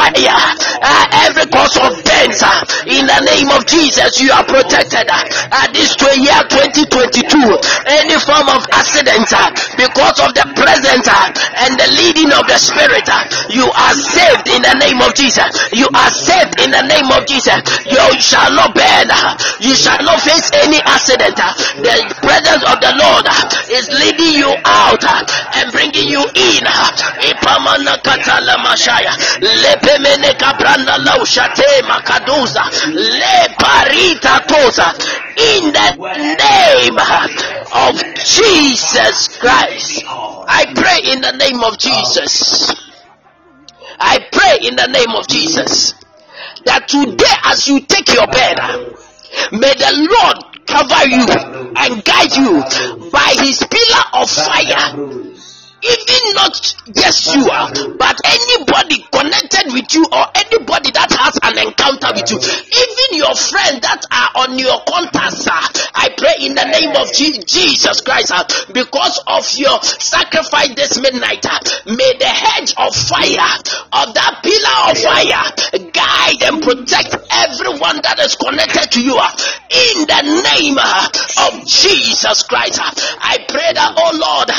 Jesus, you are protected. at this year 2022, any form of accident uh, because of the presence uh, and the leading of the Spirit, uh, you are saved in the name of Jesus. You are saved in the name of Jesus. You shall not burn. You shall not face any accident. The presence of the Lord is leading you out and bringing you in. uh, Ipamana. Lepemene kabranda laushate makaduza. Le parita toza. In the name of Jesus Christ. I pray in the name of Jesus. I pray in the name of Jesus that today, as you take your bed, may the Lord cover you and guide you by his pillar of fire. Even not just you, but anybody connected with you or anybody that has an encounter with you, even your friends that are on your contacts, I pray in the name of Jesus Christ, because of your sacrifice this midnight, may the hedge of fire, of that pillar of fire, guide and protect everyone that is connected to you. in the name of Jesus Christ, I pray that, oh Lord,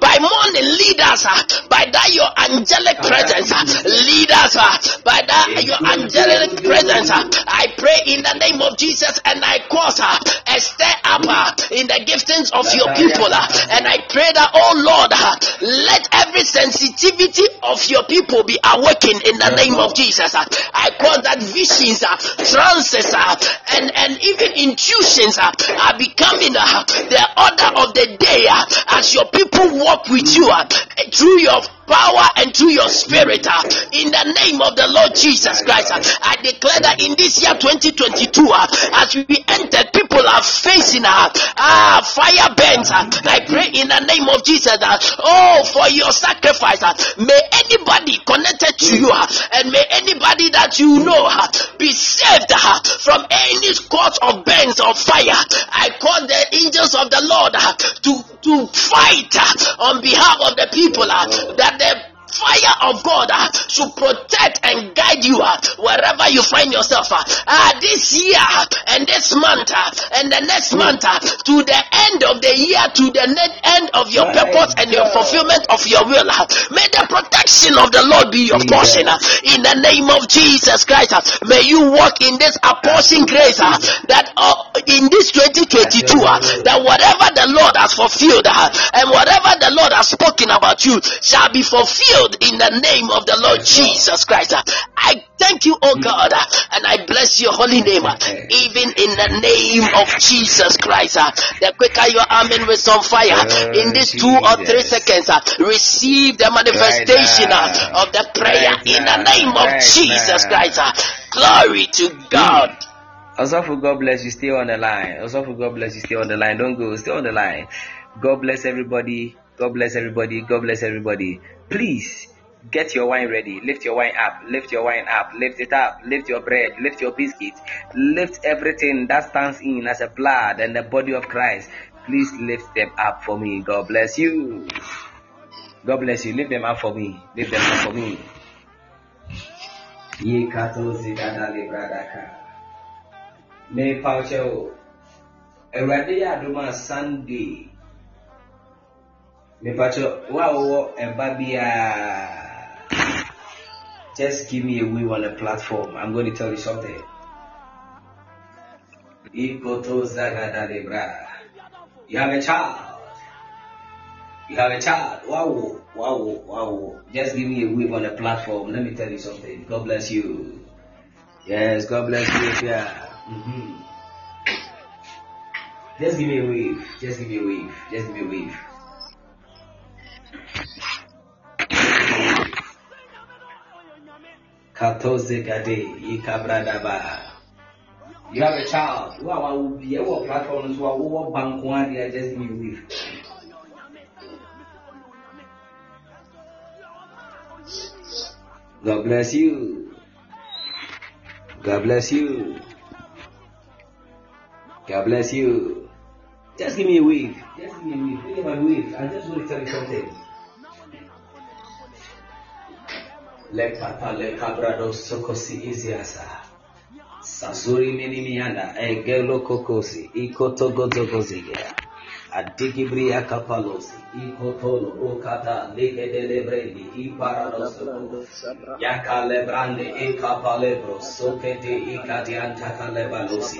by morning lead us uh, by that your angelic presence, uh, lead us uh, by that your angelic presence. Uh, I pray in the name of Jesus and I cause uh, a stir up uh, in the giftings of your people, and I pray that, oh Lord, let every sensitivity of your people be awakened in the name of Jesus. I cause that visions, trances, and and even intuitions are becoming the order of the day as your people walk with you uh, through your power and through your spirit uh, in the name of the Lord Jesus Christ. uh, I declare that in this year 2022, uh, as we entered, people are facing uh, uh, fire burns. Uh, I pray in the name of Jesus. Uh, oh, for your sacrifice, uh, may anybody connected to you uh, and may anybody that you know uh, be saved uh, from any cause of burns of fire. I call the angels of the Lord uh, to to fight uh, on behalf of the people uh, that the fire of God uh, to protect and guide you uh, wherever you find yourself. Uh, uh, this year and this month and the next month to the end of the year to the end of your purpose and your fulfillment of your will. May the protection of the Lord be your portion in the name of Jesus Christ. May you walk in this apportion grace that uh, in this 2022 that whatever the Lord has fulfilled and whatever the Lord has spoken about you shall be fulfilled in the name of the Lord Jesus Christ. I thank you, oh God, and I bless your holy name, even in the name of Jesus Christ. The quicker your amen with some fire in these two or three seconds, receive the manifestation of the prayer in the name of Jesus Christ. Glory to God. Also, for God bless you, stay on the line. Also, for God bless you, stay on the line. Don't go, stay on the line. God bless everybody. God bless everybody. God bless everybody. Please get your wine ready. Lift your wine up. Lift your wine up. Lift it up. Lift your bread. Lift your biscuit. Lift everything that stands in as a blood and the body of Christ. Please lift them up for me. God bless you. God bless you. Lift them up for me. Lift them up for me. Sunday mepatwɛ wo a wowɔ just give me a wave on the platform. I'm going to tell you something. You have a child. You have a child. Wow, wow, wow. Just give me a wave on the platform. Let me tell you something. God bless you. Yes, God bless you. Yeah. Mm-hmm. Just give me a wave. Just give me a wave. Just give me a wave. Katoze Gade, Ikabradaba. You have a child. Wow, I will be platform as well. What bank one they are just me with. God bless you. God bless you. God bless you. Just give me a wave. Just give me a wave. Give me wave. I just want to tell you something. lekatale kabrado sokosi iziasa sasuri minimiana egelo kokosi ikotogotogoziya Adigibriya kapalos, ikotolo, okata, ligedelebredi, iparados, yakalebrande, ekapalebro, sokete, ikadiantakalebalos,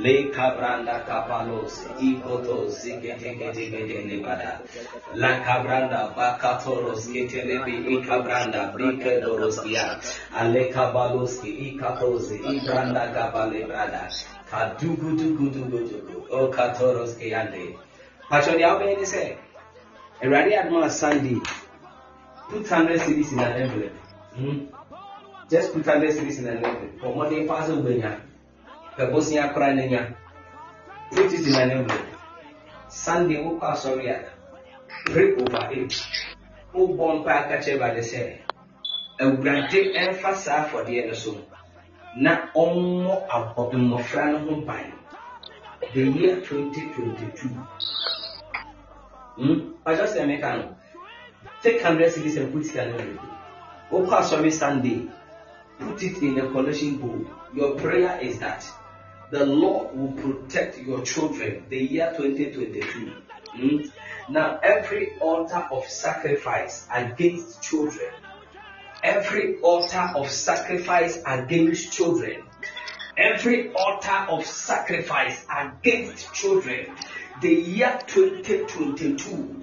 lekabranda kapalos, ikoto, ziketekete, nebada, lakabranda, bakatoros, ketelebi, ikabranda, brikedoros, ya, alekabalos, ikatos, ibranda, kapalebrada Kadugu dugu dugu dugu, gabalebrada, kadugudugudugudugu, okatoros, keyande, Patrol deɛ wobɛyɛ ne sɛ awurade adoma sunday. Put hundred cities in an envelope. Hmm? just put hundred cities in an envelope. For mmɔden paa sɛ wobɛnya pɛbosia kora n'anya put it in an envelope? Sunday wokɔ asɔre a pray over it wobɔ mpa aka kyerɛ awurade sɛ awurade ɛmfa saa afɔdeɛ no so na ɔmmɔ mmɔfra no ho ban the year 2022 Hmm? I just say American. Take hundred cities and put it in everything. Opa sorry Sunday. Put it in the collection bowl. Your prayer is that the Lord will protect your children the year 2022. Hmm? Now, every altar of sacrifice against children, every altar of sacrifice against children, every altar of sacrifice against children the year 2022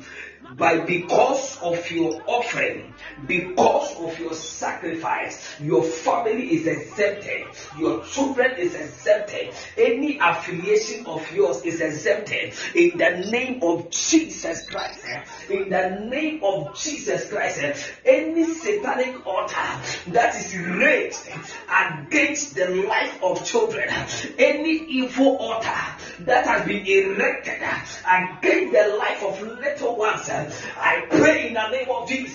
by because of your offering, because of your sacrifice, your family is exempted, your children is exempted, any affiliation of yours is exempted in the name of Jesus Christ. In the name of Jesus Christ, any satanic altar that is raised against the life of children, any evil altar that has been erected against the life of little ones I pray in the name of Jesus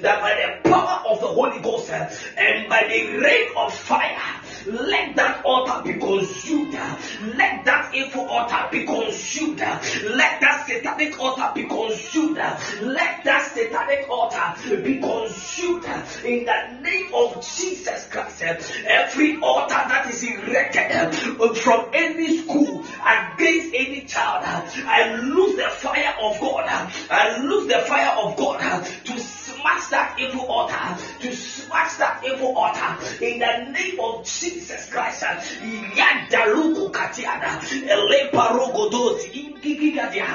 that by the power of the Holy Ghost and by the rain of fire, let that altar be consumed. Let that evil altar be consumed. Let that satanic altar be consumed. Let that satanic altar be consumed in the name of Jesus Christ. Every altar that is erected from any school against any child, I lose the fire of God. I lose the fire of God to smash that evil altar, to smash that evil altar in the name of Jesus Christ. Yadaruku katiada, eleparogodozi, ingigigadia,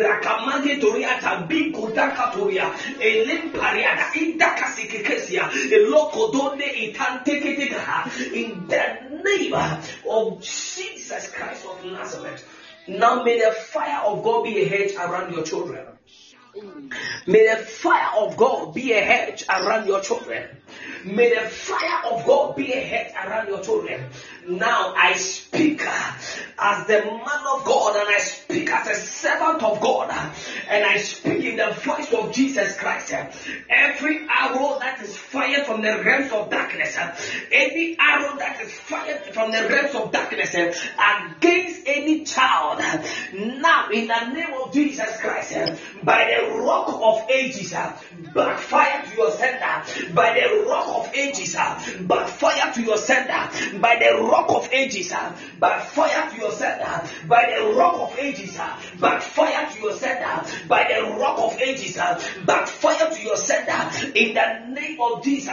rakamage toriata, bigudaka toria, elempariada, indakasikikesia, elokodone itanteketegaha, in the name of Jesus Christ of Nazareth. Now may the fire of God be a hedge around your children. May the fire of God be a hedge around your children. May the fire of God be a hedge around your children. Now I speak uh, as the man of God and I speak as a servant of God uh, and I speak in the voice of Jesus Christ. Uh, every arrow that is fired from the realms of darkness, any arrow that is fired from the realms of darkness against any child, now in the name of Jesus Christ, by the rock of ages, backfire to your sender, by the rock of ages, backfire to your sender, by the rock of ages, backfire to your sender, by the rock of ages, backfire to your sender, by the rock of ages, backfire to your sender, in the name of Jesus,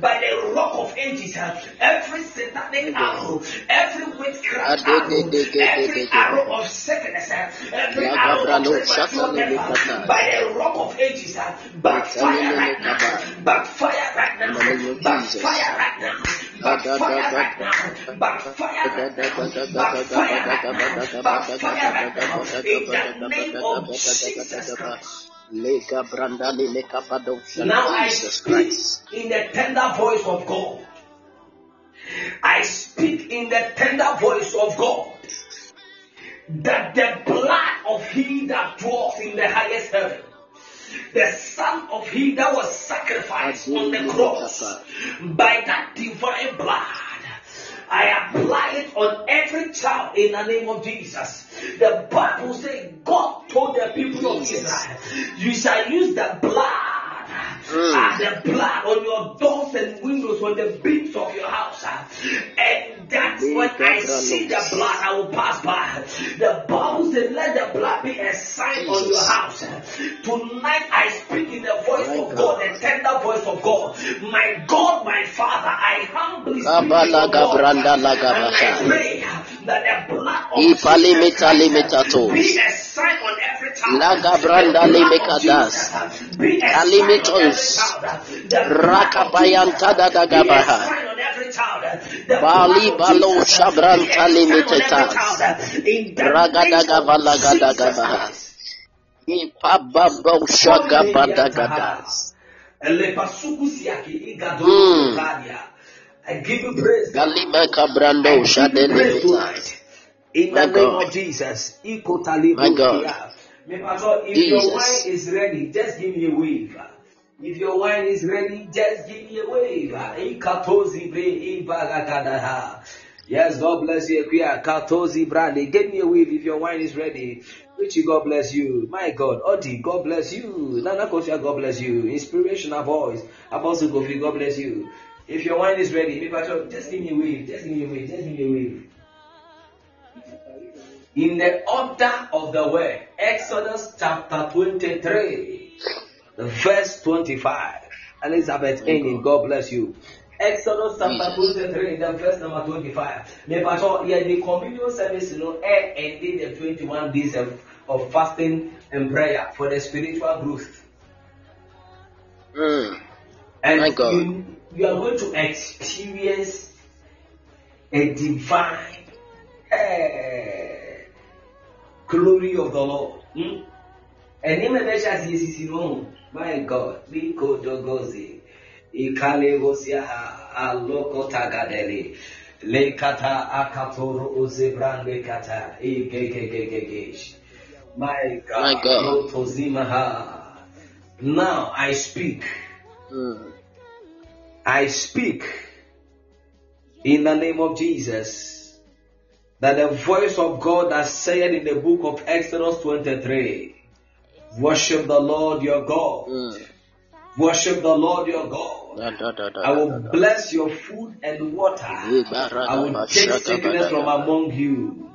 by the rock of ages, every satanic arrow, every witchcraft arrow, every arrow of sickness, every arrow of death, by the rock of ages, backfire right now, backfire right now, backfire right now, backfire backfire backfire backfire in the name of Jesus Christ. Now I speak in the tender voice of God. I speak in the tender voice of God that the blood of he that dwells in the highest heaven, the son of he that was sacrificed on the cross, by that divine blood, I apply it on every child in the name of Jesus. The Bible says God told the people of Israel, You shall use the blood mm. and the blood on your doors and windows, on the beams of your house. And that's when I see the blood, I will pass by. The Bible says, Let the blood be a sign Jesus. on your house. Tonight I speak in the voice my of God. God, the tender voice of God. My God, my Father, I humbly speak God. I pray that the blood of Jesus be a sign on every child. Lagabranda limekadas. Alimitos. Rakabayanta da da gabaha. Bali balo shabranta limitetas. Ragada gavala gada gabaha. Mm. I give you praise. Galima cabrando shadelitas. In the name of Jesus. My God. If your wine is ready, just give me a wave. If your wine is ready, just give me a wave. Yes, God bless you. Give me a wave if your wine is ready. Richie, God bless you. My God. Odi, God bless you. Nana Kosha, God bless you. Inspirational voice. Apostle Kofi, God bless you. If your wine is ready, just give me a wave. Just give me a wave. Just give me a wave. In the order of the word, Exodus chapter 23 verse 25. Elizabeth Enin, God bless you. Exodus chapter 23, the verse number 25. Mepacho, yeah, the communion service, you know, ended the 21 days of, of fasting and prayer for the spiritual growth. Mm. And My God. You, you are going to experience a divine uh, glory of the Lord. Hmm? And the measure, my God, Dogozi, Ikale Aloko Tagadeli, Lekata Akatoro Uzebrande Kata, Ikekekekekesh. My God, My God. Lotozimaha. Now I speak, Mm. I speak In the name of Jesus. That the voice of God that said in the book of Exodus 23 Worship the Lord your God. Mm. Worship the Lord your God. Da, da, da, da, I will bless your food and water. I will take sickness from among you.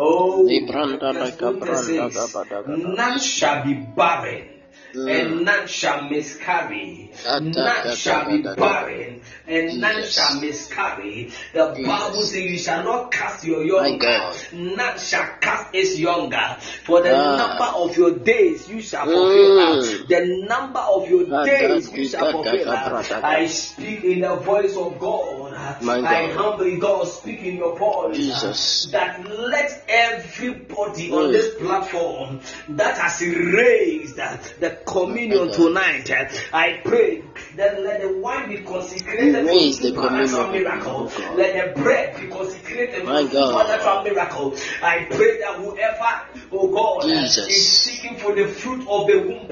Oh, Libranda the like a scripture branda says, gaba da gaba. none shall be barren. Mm. And none shall miscarry. Da, None shall be barren, and none Jesus. shall miscarry. The Jesus. Bible says, You shall not cast your young God. none shall cast its younger. For the Ah. number of your days you shall fulfill. Mm. The number of your da, days you shall fulfill. da, bra, da, da. I speak in the voice of God. My I God. humbly God speak in your voice. Jesus. That let everybody Mm. on this platform that has raised the communion My tonight, I pray that let the wine be consecrated Raise the communion, miracle. Let the bread be consecrated My God. miracle. I pray that whoever, oh God, Jesus. is seeking for the fruit of the womb,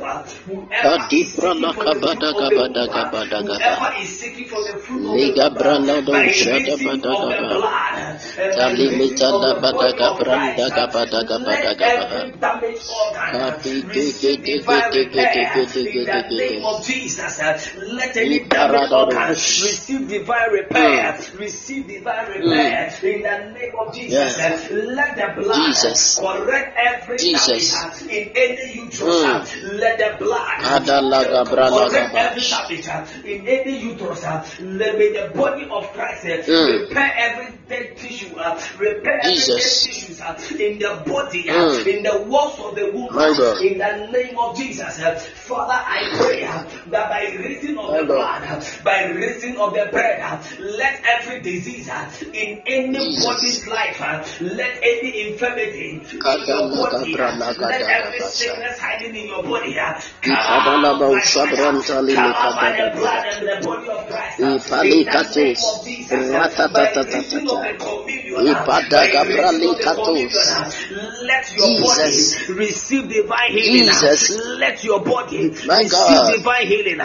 whoever is seeking for the fruit of the womb, whoever is seeking for the fruit of the womb, do by shada reason of bada the gaba. blood, and by Kali reason mita of da every organ receive divine repair in ge the ge name ge. of Jesus. Let any Ni damaged parado organ dos. receive divine repair, receive divine repair in the name of Jesus. Yes. Let the blood Jesus. correct every Jesus. in any uterus. Let the blood Kada la gabra la correct every damage in any uterus. Let the body of Christ Mm. repair every dead tissue, uh, repair Jesus. dead tissues uh, in the body, uh, Mm. in the walls of the womb, uh, in the name of Jesus. uh, Father, I pray uh, that by reason of My the God. blood, uh, by reason of the bread, uh, let every disease uh, in any body's life, let any infirmity in your body, let every sickness hiding in your body, come ba by ushabran fire, tali come le out by the blood and the body of Christ, in the name of Jesus, by the communion, Ipada by gabra reason li of the communion, katus. let your Jesus. body receive divine healing. Jesus. Let your body My receive God. divine healing.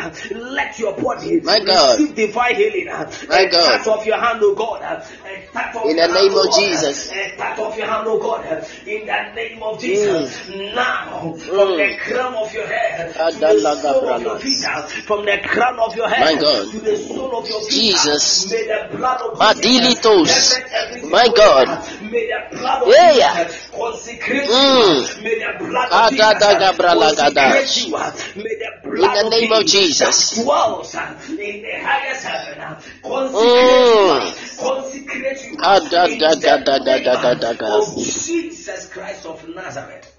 Let your body My God. receive divine healing. My and God. Touch of your hand, oh God. and touch of In the name of Jesus. and touch of your hand, oh God. In the name of Jesus. Now, from Mm. the crown of your head to the sole of your feet, from the crown of your My head to the sole of your feet, Jesus. may the blood of Madilitos. Jesus My God. area. May the blood of Yeah. Consecrate Mm. you. May the blood of Adada Jesus gabrala consecrate gadash. you. May the In the name of Jesus. that dwells in the highest heaven consecrate Mm. you. Consecrate you. Adada in the gada gada name, gada gada. of Jesus Christ of Nazareth.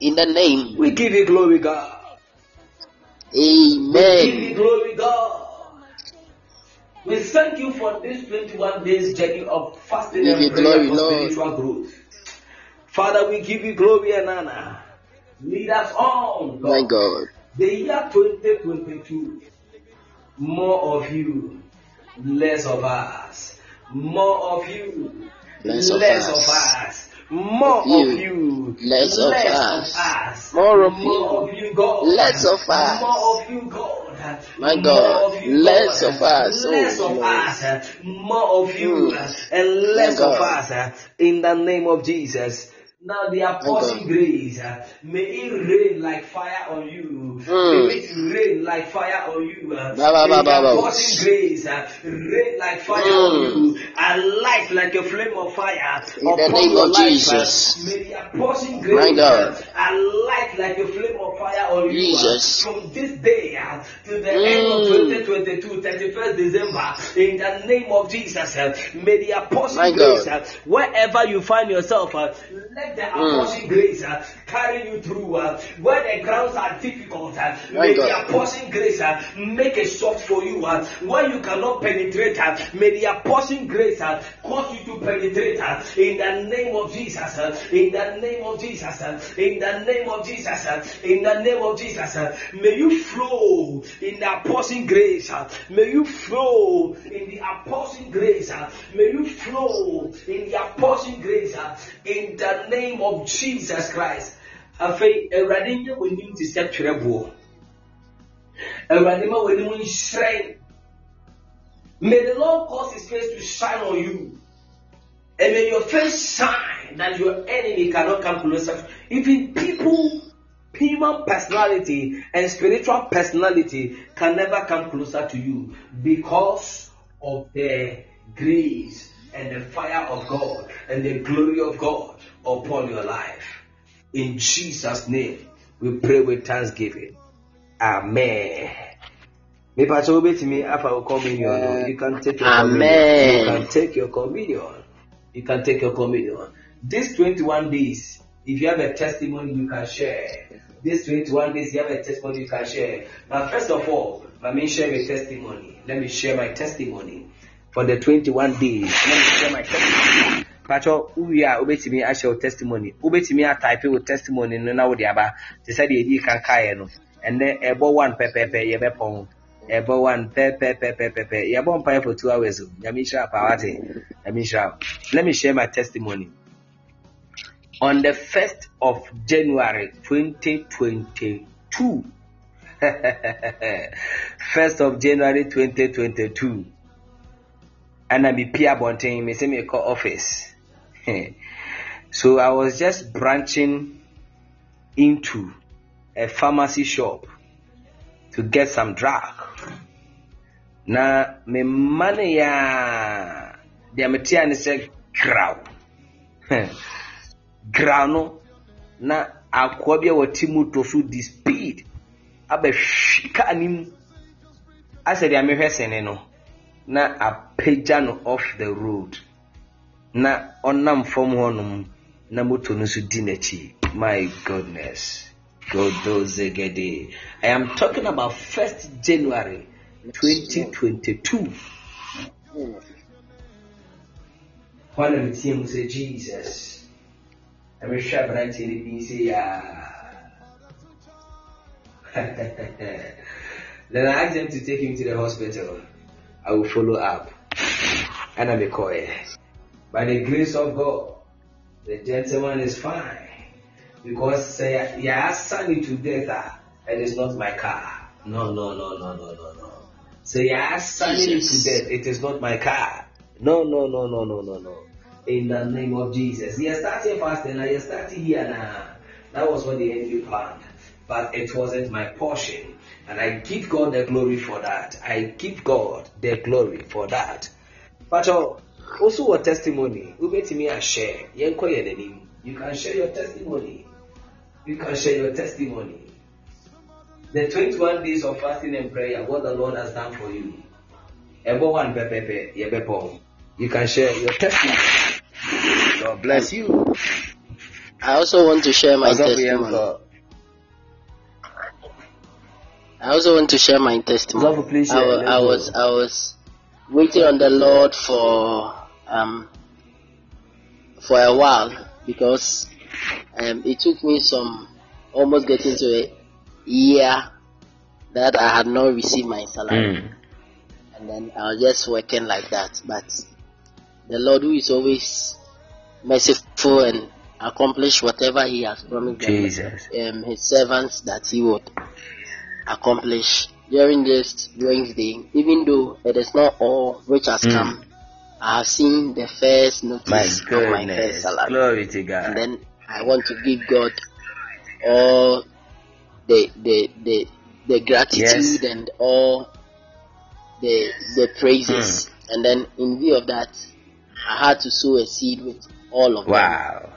In the name. We give you glory, God. Amen. We give you glory, God. We thank you for this 21 days journey of fasting Give and prayer glory, for Lord. spiritual growth. Father, we give you glory and honor. Lead us on, God. My God. The year 2022, more of you, less of us. More of you, Less of less us. of us. More Of you, of you, less of us. us. More of More you, of you, God. less of us. More of you, God. My God, less of us. Oh, Less of us. More of you Mm. and less of us. In the name of Jesus. Now the apostle God. grace, uh, may it rain like fire on you. Mm. May it rain like fire on you. Uh, Ba, ba, may ba, the ba, ba. grace uh, rain like fire Mm. on you. And light like a flame of fire In the name your of life. Jesus. May the apostle My grace and light like a flame of fire on you. Jesus. from this day to the end of Mm. 2022, 31st December, in the name of Jesus, may the apostle My grace, wherever you find yourself, uh, let the Mm. grace uh, carry you through. Uh, where the grounds are difficult, uh, may God. the apostle grace uh, make it soft for you. Uh, where you cannot penetrate, uh, may the apostle grace uh, cause you to penetrate. Uh, in the name of Jesus, uh, in the name of Jesus, uh, in the name of Jesus, uh, in the name of Jesus, uh, may you flow in the apostle grace. uh, may you flow in the apostle grace. uh, may you flow in the apostle grace. uh, in the name of Jesus Christ. afei awurade nyɛ w'anim te sɛ twerɛboɔ awurade ma w'anim nhyerɛn May the Lord cause his face to shine on you. And may your face shine that your enemy cannot come closer. Even people, human personality and spiritual personality can never come closer to you because of the grace and the fire of God and the glory of God upon your life. In Jesus' name, we pray with thanksgiving. Amen. Me pacho obetimi afa o communion. no. You can take your communion. You can take your communion. You can take your communion. These 21 days, if you have a testimony, you can share. These 21 days, you have a testimony, you can share. Now, first of all, let me share my testimony. Let me share my testimony for the 21 days. Let me share my testimony. Pacho, uwi a wobɛtumi ahyɛ wo testimony. Wobɛtumi atype wo testimony no na wode aba te sɛ deɛ ɛdii kan kaeɛ no ɛnɛ ɛbɔ one pɛpɛɛpɛ yɛbɛpɔn ɛbɔ one pɛpɛpɛpɛpɛ yɛbɔ mpaeɛ for two hours. O nyame nhyira pa wate. Nyame nhyira let me share my testimony. On the 1st of january 2022 1st of january 2022 ɛna mepi abɔnten me sɛ mekɔ office so i was just branching into a pharmacy shop to get some drug. Na me mma no yɛ a deɛ mete a ne sɛ graw graw no na akoa bi a wɔte moto so di speed. Abɛhwe kaa no mu. Asɛ deɛ mehwɛ sene no na apagya no off the road na ɔnam fam hɔnom na moto my goodness. Godozegede. I am talking about 1st january 2022 hɔ jesus. Na mehwɛ aberanteɛ no bi sɛ then i asked them to take him to the hospital. I will follow up. Ɛna mekɔɛ by the grace of god the gentleman is fine. Because sɛ yɛasa ne to death ah, a it is not my car. No no no no no no no. Sɛ yɛasa ne to death it is not my car. No no no no no no no. In the name of jesus. Yɛ started fasting na yɛ started here na that was what the enemy planned. But it wasn't my portion. And i give god the glory for that. I give god the glory for that. Pacho, also what testimony. Wobɛtumi ahyɛ yɛnkɔ yɛ n'anim you can share your testimony. You can share your testimony. The 21 days of fasting and prayer what the lord has done for you. Ɛbɔ one pɛpɛpɛ yɛbɛpɔ you can share your testimony. God bless you. I also want to share my testimony. I also want to share my testimony. Ɔsɔfo, I, share. wa- Let's I was I was waiting on the Lord for um for a while because um it took me some almost getting to a year that I had not received my salary Mm. and then I was just working like that. But the Lord, who is always merciful and accomplish whatever He has promised them, um, His servants that He would accomplish during this Wednesday, even though it is not all which has Mm. come. I have seen the first my notice of my first salary, glory to God. and then I want to give God all the the the the gratitude Yes. and all the the praises. Hmm. And then in view of that, I had to sow a seed with all of them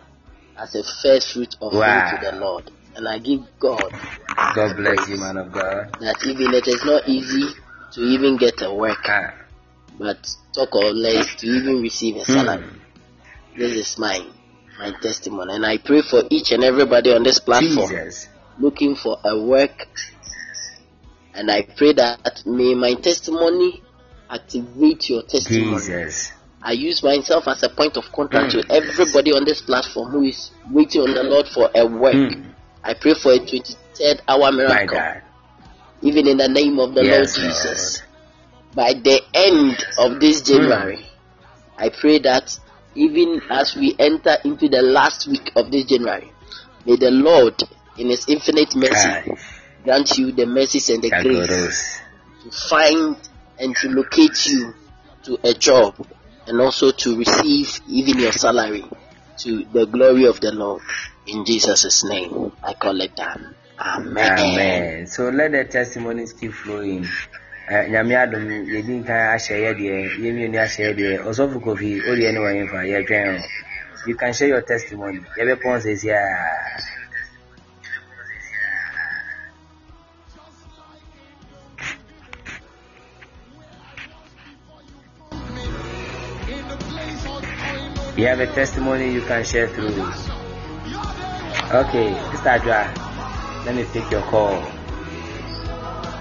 as a first fruit offering Wow. to the Lord. And I give God god bless you man of god that even it is not easy to even get a work, Ah. But talk or less to even receive a Hmm. salary. This is my my testimony, and I pray for each and everybody on this platform jesus looking for a work. And I pray that may my testimony activate your testimony. jesus I use myself as a point of contact Mm. to everybody on this platform who is waiting on the Lord for a work. Mm. I pray for a 23rd hour my miracle, god even in the name of the yes Lord Jesus. By the end of this hmm. January, I pray that even as we enter into the last week of this January, may the Lord, in His infinite mercy, God. grant you the mercies and the grace to find and to locate you to a job and also to receive even your salary to the glory of the Lord. In Jesus' name, I call it done. Amen. Amen. So let the testimonies keep flowing. Eh, nyame adom yɛdi nkan ahyɛ yɛ deɛ yɛmmienu ahyɛ yɛ deɛ ɔsɔfo kofi wodeɛ ne wɔyɛmfa yɛtwɛn o you can share your testimony yɛbɛpɔn seesiaa You have a testimony you can share through. Okay, Mr. Adra, let me pick your call.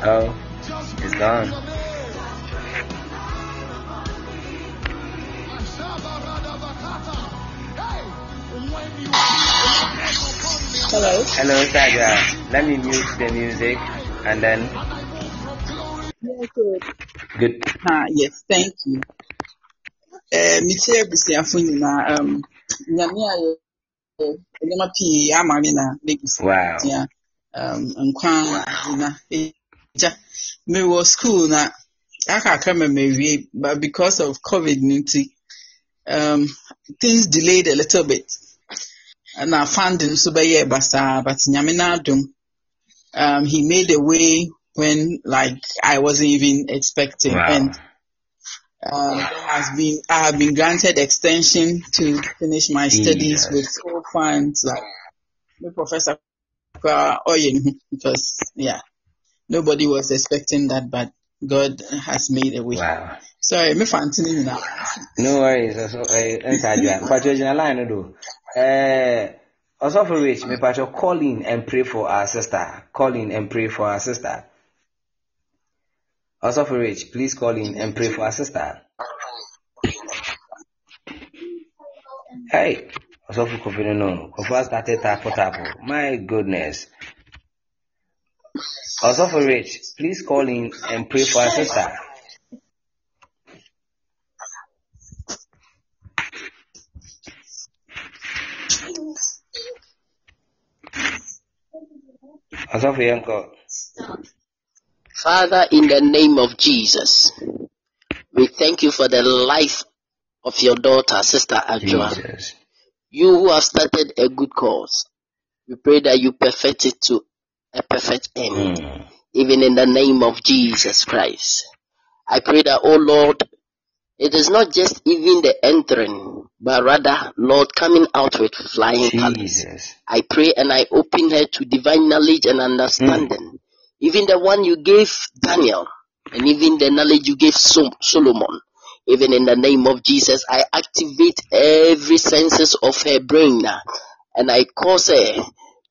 Oh, it's gone. Hello. Hello, Mr. Let me mute the music and then. Yeah, good. Good. Ah, yes, thank you. Eh, mekyia abusuafo nyinaa um, nyame ayɛ nneɛma pii ama me na Wow. megusua um, nkwa na agya mewɔ school na akakra ma mawie but because of covid no nti um, things delayed a little bit na funding nso bɛyɛ basaa but nyame n'adom um, he made a way when like I wasn't even expecting Wow. and um, has been I have been granted extension to finish my studies Jesus. with full funds like the professor Oyen because yeah nobody was expecting that but God has made a way. Wow. Sorry, me fantini now. No worries. Also, eh, Mr. Adra. But you're in line, though. Eh, also for which, me patch call in and pray for our sister. Call in and pray for our sister. Also for which, please call in and pray for our sister. Hey, also for Kofi no, Kofi started tapo tapo. My goodness. Also for Rich, please call in and pray for our sister. Also for Yanko. Father, in the name of Jesus, we thank you for the life of your daughter, Sister Ajua. Jesus. You who have started a good cause, we pray that you perfect it to a perfect end, Mm. even in the name of Jesus Christ. I pray that, oh Lord, it is not just even the entering, but rather, Lord, coming out with flying colors. I pray and I open her to divine knowledge and understanding. Even the one you gave Daniel, and even the knowledge you gave Sol- Solomon. Even in the name of Jesus, I activate every senses of her brain now, and I cause her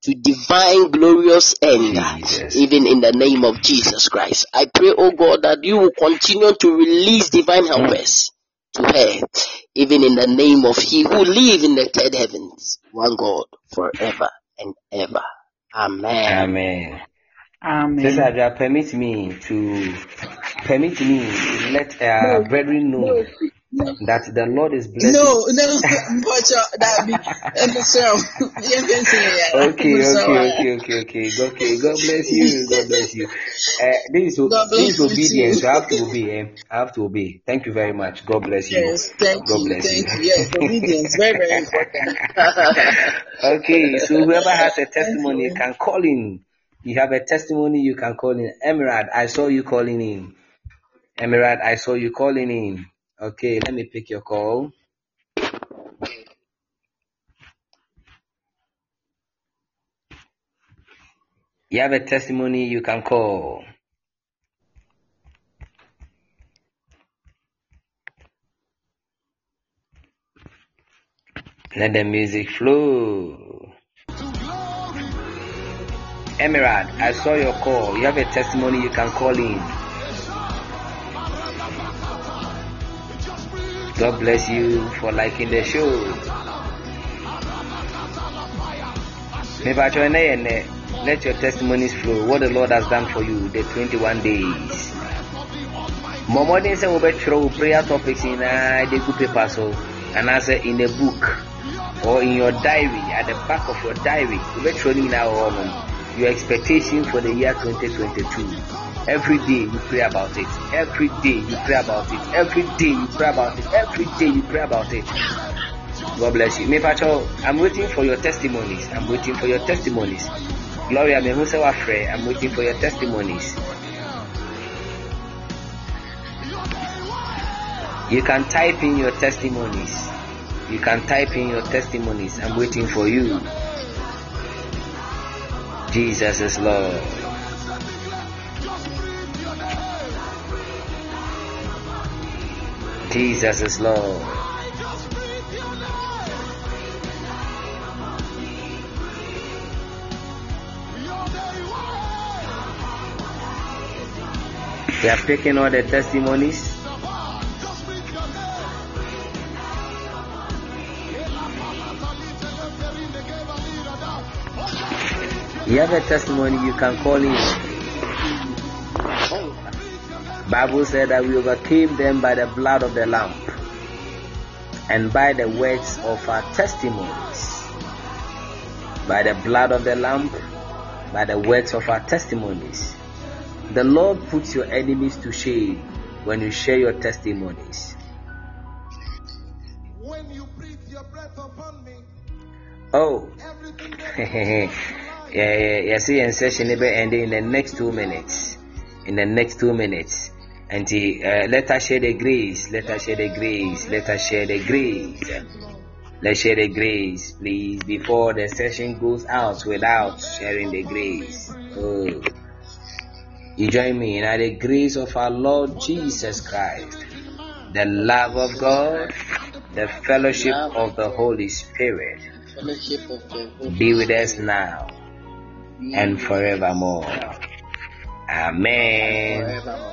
to divine glorious end. Jesus. Even in the name of Jesus Christ, I pray, oh God, that you will continue to release divine helpers to her, even in the name of He who live in the third heavens, one God forever and ever. Amen. Amen. Amen. Sister Adra, permit me to permit me to let our brethren know that the Lord is blessing. No, no, but that be and so you can say Okay, okay, okay, okay, okay. Okay, God bless you. God bless you. Uh, this is this is obedience. I have to obey. Eh? I have to obey. Thank you very much. God bless you. Yes, thank God you, bless thank you. you. Yes, obedience, very, very important. okay, so whoever has a testimony you. can call in. You have a testimony, you can call in. Emirad, I saw you calling in. Emirad, I saw you calling in. Okay, let me pick your call. You have a testimony, you can call. Let the music flow. Emirad, I saw your call. You have a testimony, you can call in. God bless you for liking the show. Let your testimonies flow. What the Lord has done for you, the 21 days. Mmɔmmɔden sɛ wobɛtwerɛ wo prayer topics nyinaa de gu paper so anaasɛ in a book or in your diary at the back of your diary wobɛtwerɛ no nyinaa wɔ hɔnom your expectation for the year 2022 Every day you pray about it. Every day you pray about it. Every day you pray about it. Every day you pray about it. God bless you. Me Pacho, I'm waiting for your testimonies. I'm waiting for your testimonies. Gloria me who say I'm waiting for your testimonies. You can type in your testimonies. You can type in your testimonies. I'm waiting for you. Jesus is Lord. Jesus is Lord. We have taken all the testimonies. You have a testimony you can call in. Bible said that we overcame them by the blood of the Lamb and by the words of our testimonies. By the blood of the Lamb, by the words of our testimonies. The Lord puts your enemies to shame when you share your testimonies. Oh, yɛse yɛn session no bɛ end in the next two minutes in the next two minutes and uh, let us share the grace let us share the grace let us share the grace. Let's share the grace please before the session goes out without sharing the grace. Oh. You join me in the grace of our lord jesus christ the love of god the fellowship of the holy spirit. Be with us now and forevermore. Amen.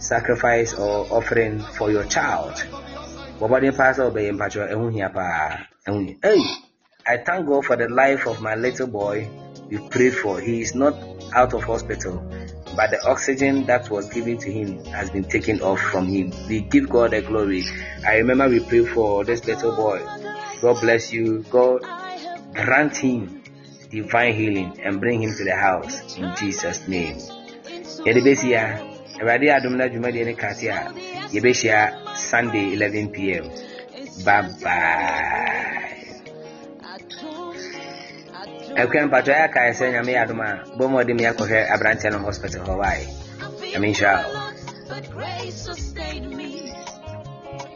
sacrifice or offering for your child. Hey, I thank God for the life of my little boy we prayed for. He is not out of hospital, but the oxygen that was given to him has been taken off from him. We give God the glory. I remember we prayed for this little boy. God bless you. God grant him divine healing and bring him to the house in Jesus name. Bɛsia Awurade adom na dwumadeɛ ne kate a yɛbɛhyia Sunday 11 pm. Bye. Ɛkwan mpatɔ yɛ akae sɛ nyame yɛ adom a bɔ mmɔde me akɔhwɛ aberanteɛ no hospital hɔ wae. Nyame nhyira wo.